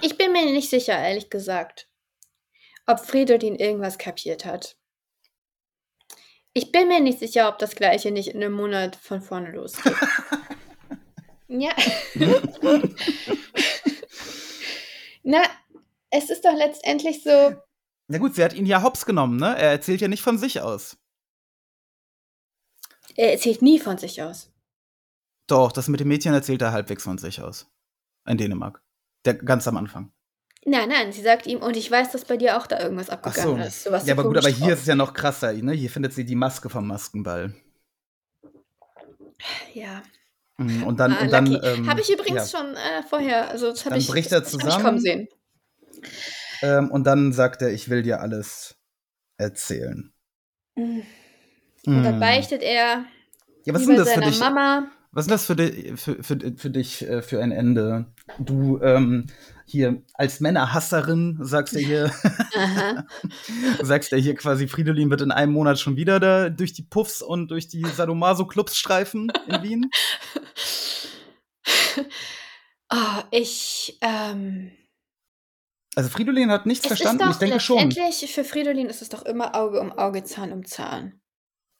Ich bin mir nicht sicher, ehrlich gesagt, ob Fridolin irgendwas kapiert hat. Ich bin mir nicht sicher, ob das Gleiche nicht in einem Monat von vorne losgeht. ja. Na, es ist doch letztendlich so. Na gut, sie hat ihn ja hops genommen, ne? Er erzählt ja nicht von sich aus. Er erzählt nie von sich aus. Doch, das mit dem Mädchen erzählt er halbwegs von sich aus. In Dänemark. Der, ganz am Anfang. Nein, nein, sie sagt ihm, und ich weiß, dass bei dir auch da irgendwas Ach abgegangen so. ist. So was Ja, aber gut, aber hier drauf. ist es ja noch krasser, ne? Hier findet sie die Maske vom Maskenball. Ja. Mhm, Und dann, Ah, und dann. Ähm, habe ich übrigens ja. schon äh, vorher, also das habe Dann ich, bricht er ich zusammen. kommen sehen. Ähm, und dann sagt er, ich will dir alles erzählen. Und dann Mhm. beichtet er Ja, was ist denn das für dich? Mama. Was ist das für, di für, für, für dich äh, für ein Ende? Du ähm, hier als Männerhasserin sagst du hier, sagst du hier quasi, Fridolin wird in einem Monat schon wieder da durch die Puffs und durch die Sadomaso-Clubs streifen in Wien. Oh, ich, ähm, Also Fridolin hat nichts verstanden, ich denke schon. für Fridolin ist es doch immer Auge um Auge, Zahn um Zahn.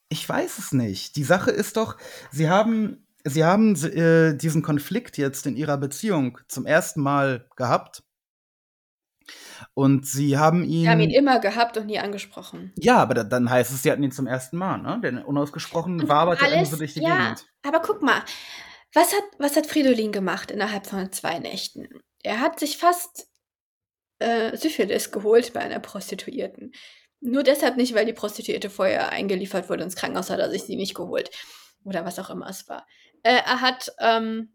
Ich weiß es nicht. Die Sache ist doch, sie haben, sie haben äh, diesen Konflikt jetzt in ihrer Beziehung zum ersten Mal gehabt. Und sie haben ihn. Wir haben ihn immer gehabt und nie angesprochen. Ja, aber da, dann heißt es, sie hatten ihn zum ersten Mal, ne? Denn unausgesprochen wabert er so durch die ja, Gegend. aber guck mal, was hat, was hat Fridolin gemacht innerhalb von zwei Nächten? Er hat sich fast äh, Syphilis geholt bei einer Prostituierten. Nur deshalb nicht, weil die Prostituierte vorher eingeliefert wurde ins Krankenhaus, hat er sich sie nicht geholt. Oder was auch immer es war. Äh, er hat, ähm,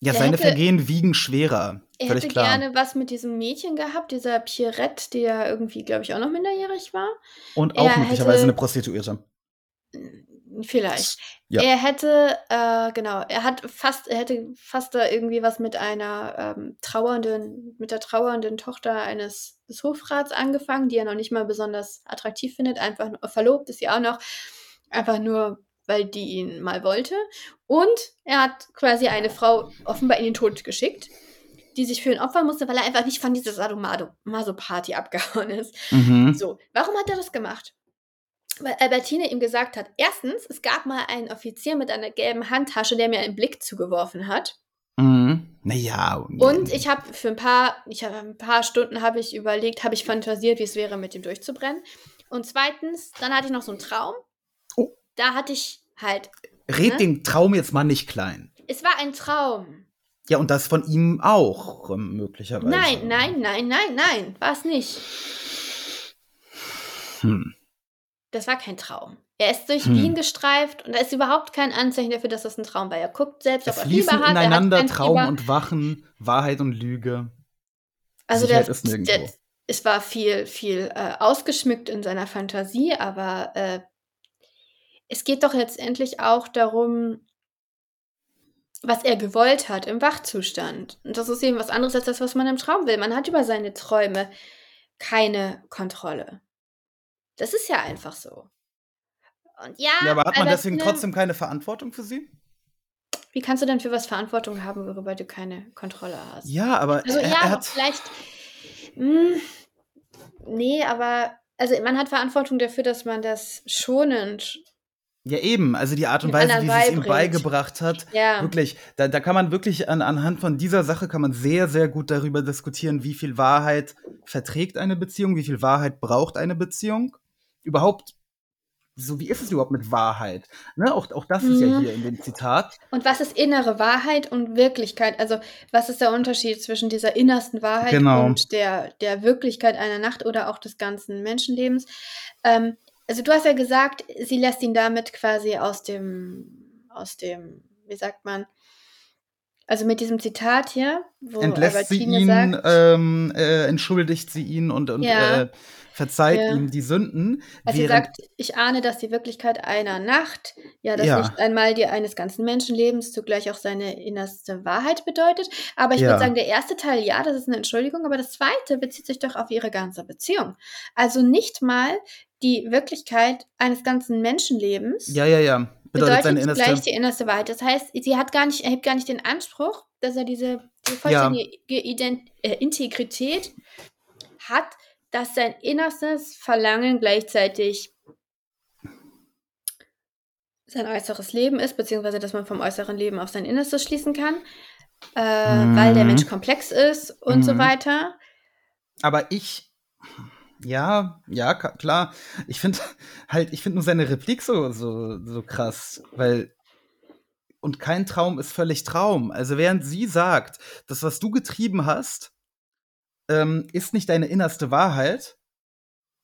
Ja, seine hätte- Vergehen wiegen schwerer. er hätte klar. gerne was mit diesem Mädchen gehabt, dieser Pierrette, die ja irgendwie, glaube ich, auch noch minderjährig war. Und auch er möglicherweise hätte- eine Prostituierte. Vielleicht. Ja. Er hätte, äh, genau, er hat fast, er hätte fast da irgendwie was mit einer ähm, trauernden, mit der trauernden Tochter eines des Hofrats angefangen, die er noch nicht mal besonders attraktiv findet, einfach nur verlobt ist sie auch noch, einfach nur, weil die ihn mal wollte. Und er hat quasi eine Frau offenbar in den Tod geschickt, die sich für ihn opfern musste, weil er einfach nicht von dieser Sadomaso-Party abgehauen ist. Mhm. So, warum hat er das gemacht? weil Albertine ihm gesagt hat, erstens, es gab mal einen Offizier mit einer gelben Handtasche, der mir einen Blick zugeworfen hat. Mhm. Naja. Und ich habe für ein paar, ich habe ein paar Stunden habe ich überlegt, habe ich fantasiert, wie es wäre, mit ihm durchzubrennen. Und zweitens, dann hatte ich noch so einen Traum. Da hatte ich halt, Red ne? den Traum jetzt mal nicht klein. es war ein Traum. Ja, und das von ihm auch, ähm, möglicherweise. Nein, nein, nein, nein, nein, war es nicht. Hm. Das war kein Traum. Er ist durch Hm. Wien gestreift und da ist überhaupt kein Anzeichen dafür, dass das ein Traum war. Er guckt selbst, ob Es er fließen Fieber hat. er ineinander kein Traum Fieber. und Wachen, Wahrheit und Lüge. Also der, ist der, es war viel, viel äh, ausgeschmückt in seiner Fantasie, aber äh, es geht doch letztendlich auch darum, was er gewollt hat im Wachzustand. Und das ist eben was anderes als das, was man im Traum will. Man hat über seine Träume keine Kontrolle. Das ist ja einfach so. Und ja, Ja, aber hat man deswegen Albertine, trotzdem keine Verantwortung für sie? Wie kannst du denn für was Verantwortung haben, worüber du keine Kontrolle hast? Ja, aber Also er, ja, er hat. vielleicht. Mh, nee, aber also man hat Verantwortung dafür, dass man das schonend. Ja, eben. Also die Art und Weise, wie sie es ihm beigebracht hat. Ja. Wirklich, da, da kann man wirklich an, anhand von dieser Sache kann man sehr, sehr gut darüber diskutieren, wie viel Wahrheit verträgt eine Beziehung, wie viel Wahrheit braucht eine Beziehung. Überhaupt, so wie ist es überhaupt mit Wahrheit? Ne? Auch, auch das ist ja Mhm. hier in dem Zitat. Und was ist innere Wahrheit und Wirklichkeit? Also, was ist der Unterschied zwischen dieser innersten Wahrheit Genau. und der, der Wirklichkeit einer Nacht oder auch des ganzen Menschenlebens? Ähm, also, du hast ja gesagt, sie lässt ihn damit quasi aus dem, aus dem, wie sagt man, also mit diesem Zitat hier, wo Entlässt sie Albertine ihn, sagt, ähm, äh, entschuldigt sie ihn und, und Ja. äh, verzeiht Ja. ihm die Sünden. als sie sagt, ich ahne, dass die Wirklichkeit einer Nacht, ja, das Ja. nicht einmal die eines ganzen Menschenlebens zugleich auch seine innerste Wahrheit bedeutet. Aber ich Ja. würde sagen, der erste Teil, ja, das ist eine Entschuldigung, aber das zweite bezieht sich doch auf ihre ganze Beziehung. Also nicht mal die Wirklichkeit eines ganzen Menschenlebens ja, ja, ja. Bedeutet seine bedeutet innerste. gleich die innerste Wahrheit. Das heißt, sie hat gar nicht, erhebt gar nicht den Anspruch, dass er diese, diese vollständige Ident äh, Integrität hat, dass sein innerstes Verlangen gleichzeitig sein äußeres Leben ist, beziehungsweise dass man vom äußeren Leben auf sein Innerstes schließen kann, äh, weil der Mhm. Mensch komplex ist und so Mhm. weiter. Aber ich, ja, ja, klar. Ich finde halt, ich finde nur seine Replik so, so, so krass, weil und kein Traum ist völlig Traum. Also während sie sagt, das, was du getrieben hast, ähm, ist nicht deine innerste Wahrheit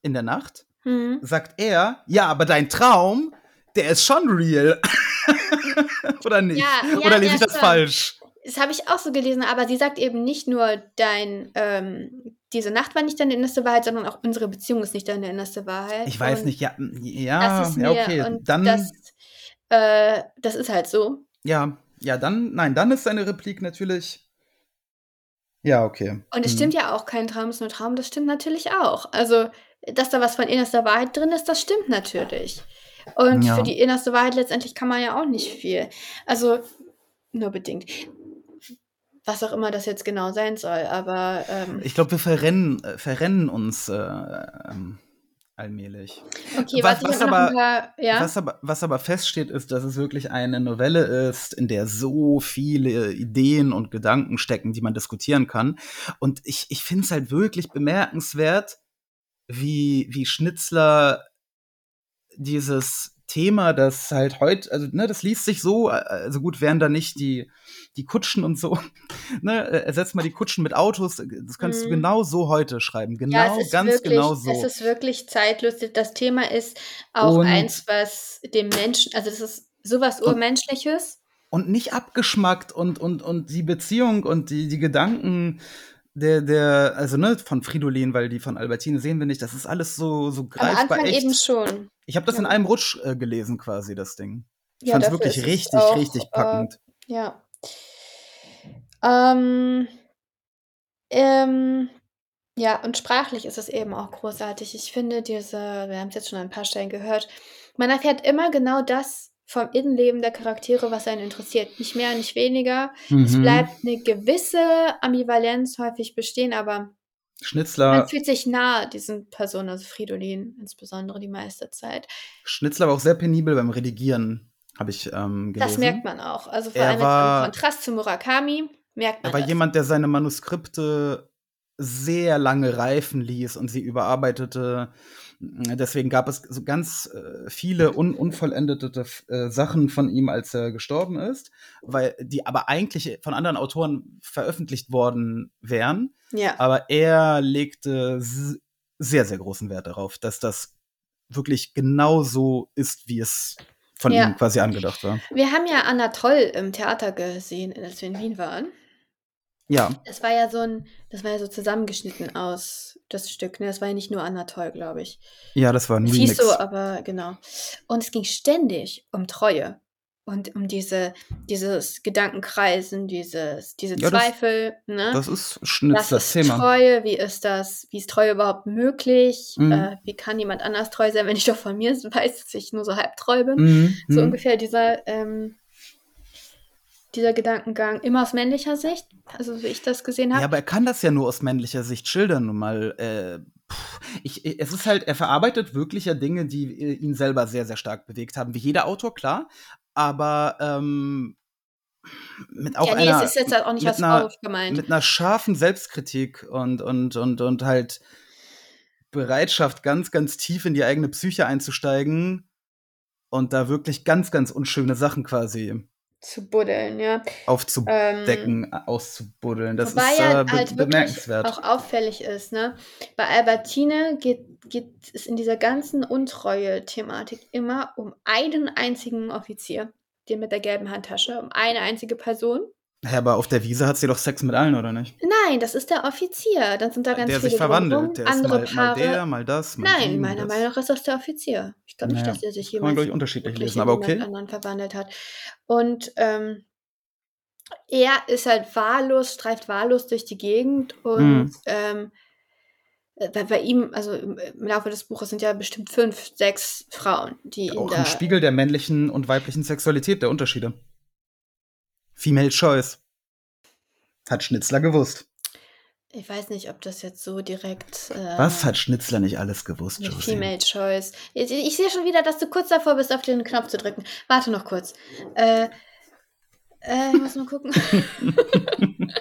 in der Nacht, Mhm. sagt er, ja, aber dein Traum, der ist schon real. Oder nicht? Ja, ja, Oder lese ich das schon. falsch? Das habe ich auch so gelesen, aber sie sagt eben nicht nur dein, ähm, diese Nacht war nicht deine innerste Wahrheit, sondern auch unsere Beziehung ist nicht deine innerste Wahrheit. Ich weiß Und nicht, ja, ja, ja, mir, okay. und Dann, das, äh, das ist halt so. Ja, ja, dann, nein, dann ist seine Replik natürlich. Ja, okay. Und es Mhm. stimmt ja auch, kein Traum ist nur Traum, das stimmt natürlich auch. Also, dass da was von innerster Wahrheit drin ist, das stimmt natürlich. Und Ja. für die innerste Wahrheit letztendlich kann man ja auch nicht viel. Also, nur bedingt. Was auch immer das jetzt genau sein soll, aber ähm, Ich glaube, wir verrennen, äh, verrennen uns äh, ähm, allmählich. okay, was- was, was aber- ein paar, ja. Was, aber, was aber feststeht, ist, dass es wirklich eine Novelle ist, in der so viele Ideen und Gedanken stecken, die man diskutieren kann. Und ich, ich finde es halt wirklich bemerkenswert, wie, wie Schnitzler dieses Thema, das halt heute, also ne, das liest sich so, äh, also gut, wären da nicht die, die Kutschen und so, ne, äh, ersetzt mal die Kutschen mit Autos, das könntest du Mhm. genau so heute schreiben, genau, ja, ganz wirklich, genau so. Es ist wirklich zeitlos. Das Thema ist auch Und- eins, was dem Menschen, also das ist sowas Und- Urmenschliches. und nicht abgeschmackt und, und, und die Beziehung und die, die Gedanken der, der, also ne, von Fridolin, weil die von Albertine sehen wir nicht, das ist alles so, so Am greifbar Anfang echt. eben schon. Ich habe das in Ja. einem Rutsch äh, gelesen, quasi, das Ding. Ich Ja, fand es wirklich richtig, auch, richtig äh, packend. Ja. Ähm, ähm, ja, und sprachlich ist es eben auch großartig. Ich finde diese, wir haben es jetzt schon an ein paar Stellen gehört, man erfährt immer genau das vom Innenleben der Charaktere, was einen interessiert. Nicht mehr, nicht weniger. Es Mhm. bleibt eine gewisse Ambivalenz häufig bestehen, aber Schnitzler, Man fühlt sich nah diesen Personen, also Fridolin insbesondere die meiste Zeit. Schnitzler war auch sehr penibel beim Redigieren, habe ich ähm, gelesen. Das merkt man auch. Also vor allem im Kontrast zu Murakami merkt man Er war das. jemand, der seine Manuskripte sehr lange reifen ließ und sie überarbeitete. Deswegen gab es so ganz äh, viele un unvollendete äh, Sachen von ihm, als er gestorben ist, weil die aber eigentlich von anderen Autoren veröffentlicht worden wären. ja. Aber er legte sehr, sehr großen Wert darauf, dass das wirklich genau so ist, wie es von Ja. ihm quasi angedacht war. Wir haben ja Anatol im Theater gesehen, als wir in Wien waren. Ja, Das war ja so ein, das war ja so zusammengeschnitten aus das Stück, ne? Das war ja nicht nur Anatol, glaube ich. ja, das war ein Remix. so, aber genau. Und es ging ständig um Treue und um diese, dieses Gedankenkreisen, dieses, diese Ja, das- Zweifel, ne? Das ist Was Schnitzlers ist Thema. Treue? Wie ist das? Wie ist Treue überhaupt möglich? Mhm. Äh, wie kann jemand anders treu sein, wenn ich doch von mir weiß, dass ich nur so halb treu bin? Mhm, So mhm. ungefähr dieser, ähm, dieser Gedankengang immer aus männlicher Sicht, also wie ich das gesehen Ja, habe. aber er kann das ja nur aus männlicher Sicht schildern, nun mal. Äh, pff, ich, ich- es ist halt, er verarbeitet wirklich ja Dinge, die äh, ihn selber sehr, sehr stark bewegt haben. Wie jeder Autor, klar. Aber ähm, mit auch ja, nee, einer, es ist jetzt halt auch nicht einer- aufgemeint. mit einer scharfen Selbstkritik und, und, und, und halt Bereitschaft, ganz, ganz tief in die eigene Psyche einzusteigen und da wirklich ganz, ganz unschöne Sachen quasi zu buddeln, ja. aufzudecken, Ähm, auszubuddeln. Das ist ja äh, be halt bemerkenswert. auch auffällig ist, ne? Bei Albertine geht, geht es in dieser ganzen Untreue-Thematik immer um einen einzigen Offizier, den mit der gelben Handtasche, um eine einzige Person. Ja, aber auf der Wiese hat sie doch Sex mit allen, oder nicht? Nein, das ist der Offizier. Dann sind da ganz der viele sich verwandelt. Der ist andere mal, mal Paare. der, mal das, mal Nein, die, mal meiner. Meinung nach ist das der Offizier. Ich glaube nicht, Naja, dass der sich kann man, glaub ich, unterschiedlich lesen, aber jemand okay. anderen verwandelt hat. Und ähm, er ist halt wahllos, streift wahllos durch die Gegend und Mhm. ähm, äh, bei, bei ihm, also im, Laufe des Buches sind ja bestimmt fünf, sechs Frauen, die Auch ein Spiegel der männlichen und weiblichen Sexualität, der Unterschiede. Female Choice. Hat Schnitzler gewusst. Ich weiß nicht, ob das jetzt so direkt. Äh, Was hat Schnitzler nicht alles gewusst, Josie? Female Choice. Ich, ich sehe schon wieder, dass du kurz davor bist, auf den Knopf zu drücken. Warte noch kurz. Äh, äh, ich muss mal gucken.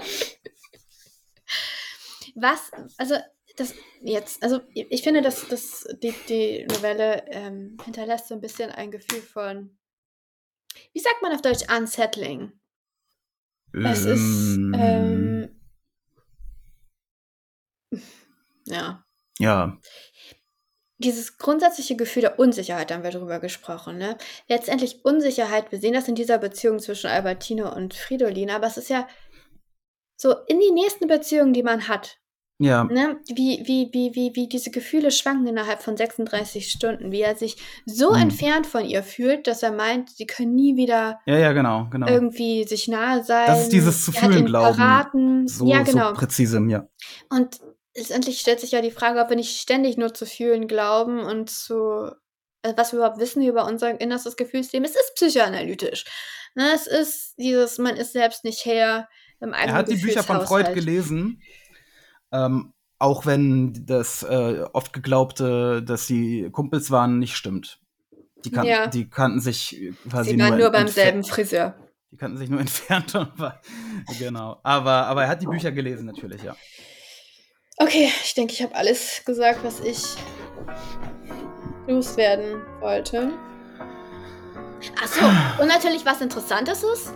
Was, also, das jetzt, also, ich ich finde, dass, dass die, die Novelle ähm, hinterlässt so ein bisschen ein Gefühl von, wie sagt man auf Deutsch, unsettling. Es ist, ähm, ja, ja, dieses grundsätzliche Gefühl der Unsicherheit, da haben wir drüber gesprochen, ne? Letztendlich Unsicherheit, wir sehen das in dieser Beziehung zwischen Albertine und Fridolin, aber es ist ja so in die nächsten Beziehungen, die man hat, ja. ne? Wie, wie, wie, wie, wie diese Gefühle schwanken innerhalb von 36 Stunden, wie er sich so Mhm. entfernt von ihr fühlt, dass er meint, sie können nie wieder Ja, ja, genau, genau. irgendwie sich nahe sein. Das ist dieses zu fühlen glauben. Verraten. So, ja, genau. so präzise, ja. Und letztendlich stellt sich ja die Frage, ob wir nicht ständig nur zu fühlen glauben und zu, also was wir überhaupt wissen über unser innerstes Gefühlsleben. Es ist psychoanalytisch. Ne, es ist dieses, man ist selbst nicht Herr im eigenen Er hat die Bücher von Freud gelesen. Ähm, auch wenn das äh, oft geglaubte, dass sie Kumpels waren, nicht stimmt. Die, kan Ja. die kannten sich quasi Sie waren nur, nur beim selben Friseur. Die kannten sich nur entfernt. Und war, genau. Aber, aber er hat die Bücher gelesen, natürlich, ja. Okay, ich denke, ich habe alles gesagt, was ich loswerden wollte. Achso, und natürlich, was Interessantes ist,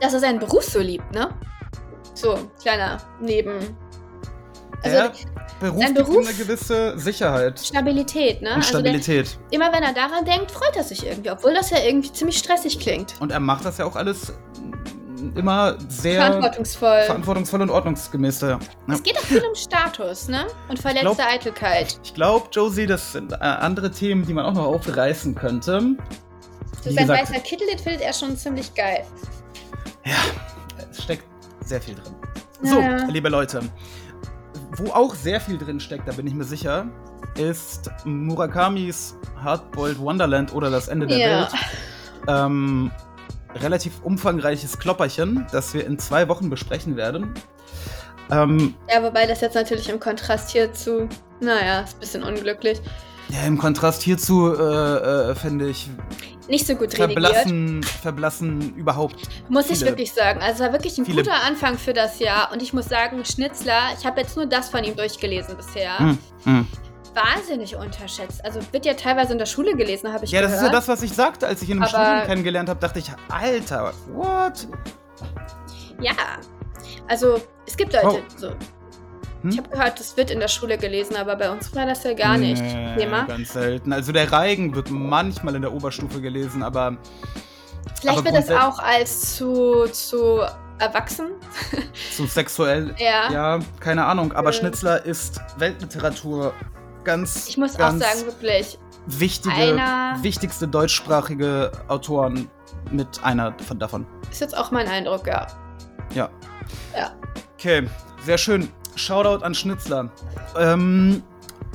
dass er seinen Beruf so liebt, ne? So, kleiner Neben. Also Der Beruf, sein Beruf- eine gewisse Sicherheit Stabilität, ne? und Also der, Stabilität. immer wenn er daran denkt, freut er sich irgendwie, obwohl das ja irgendwie ziemlich stressig klingt. und er macht das ja auch alles mm, immer sehr Verantwortungsvoll. verantwortungsvoll und ordnungsgemäß. Ja. Ja. Es geht auch viel um Status, ne? Und verletzte glaub- Eitelkeit. Ich glaube, Josie, das sind äh, andere Themen, die man auch noch aufreißen könnte. So sein gesagt- weißer Kittel, den findet er schon ziemlich geil. Es steckt sehr viel drin. So, Ja. liebe Leute, wo auch sehr viel drin steckt, da bin ich mir sicher, ist Murakamis Hardboiled Wonderland oder das Ende der Ja. Welt. Ähm, relativ umfangreiches Klopperchen, das wir in zwei Wochen besprechen werden. Ähm, Ja, wobei das jetzt natürlich im Kontrast hier zu, naja, ist ein bisschen unglücklich. ja, im Kontrast hierzu äh, äh, finde ich Nicht so gut redigiert. verblassen, verblassen überhaupt. Muss ich wirklich sagen. Also es war wirklich ein guter Anfang für das Jahr. Und ich muss sagen, Schnitzler, ich habe jetzt nur das von ihm durchgelesen bisher. Mm, mm. Wahnsinnig unterschätzt. Also wird ja teilweise in der Schule gelesen, habe ich Ja, das gehört. ist ja das, was ich sagte, als ich ihn im Aber- Studium kennengelernt habe, dachte ich, Alter, what? Ja. Also es gibt Leute, Oh. so. Hm? Ich habe gehört, das wird in der Schule gelesen, aber bei uns war das ja gar nicht Nee, Thema. Ganz selten. Also der Reigen wird manchmal in der Oberstufe gelesen, aber Vielleicht aber wird das auch als zu, zu erwachsen. so sexuell. Ja. Ja, keine Ahnung. Aber Äh. Schnitzler ist Weltliteratur. Ganz, Ich muss auch ganz sagen, wirklich. wichtige, einer- wichtigste deutschsprachige Autoren mit einer von davon. Ist jetzt auch mein Eindruck, ja. Ja. Ja. Okay, sehr schön. Shoutout an Schnitzler. Ähm,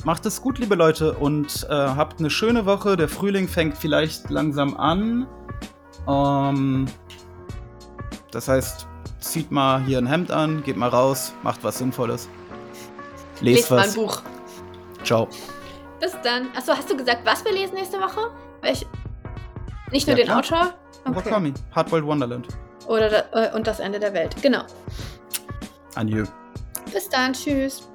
macht es gut, liebe Leute, und äh, habt eine schöne Woche. Der Frühling fängt vielleicht langsam an. Ähm, das heißt, zieht mal hier ein Hemd an, geht mal raus, macht was Sinnvolles. Lest, Lest mal ein was. Buch. Ciao. Bis dann. Achso, hast du gesagt, was wir lesen nächste Woche? Welch? Nicht nur Ja, den klar. Autor? Okay. Murakami, Hardboiled Wonderland. Oder äh, und das Ende der Welt. Genau. Adieu. Bis dann. Tschüss.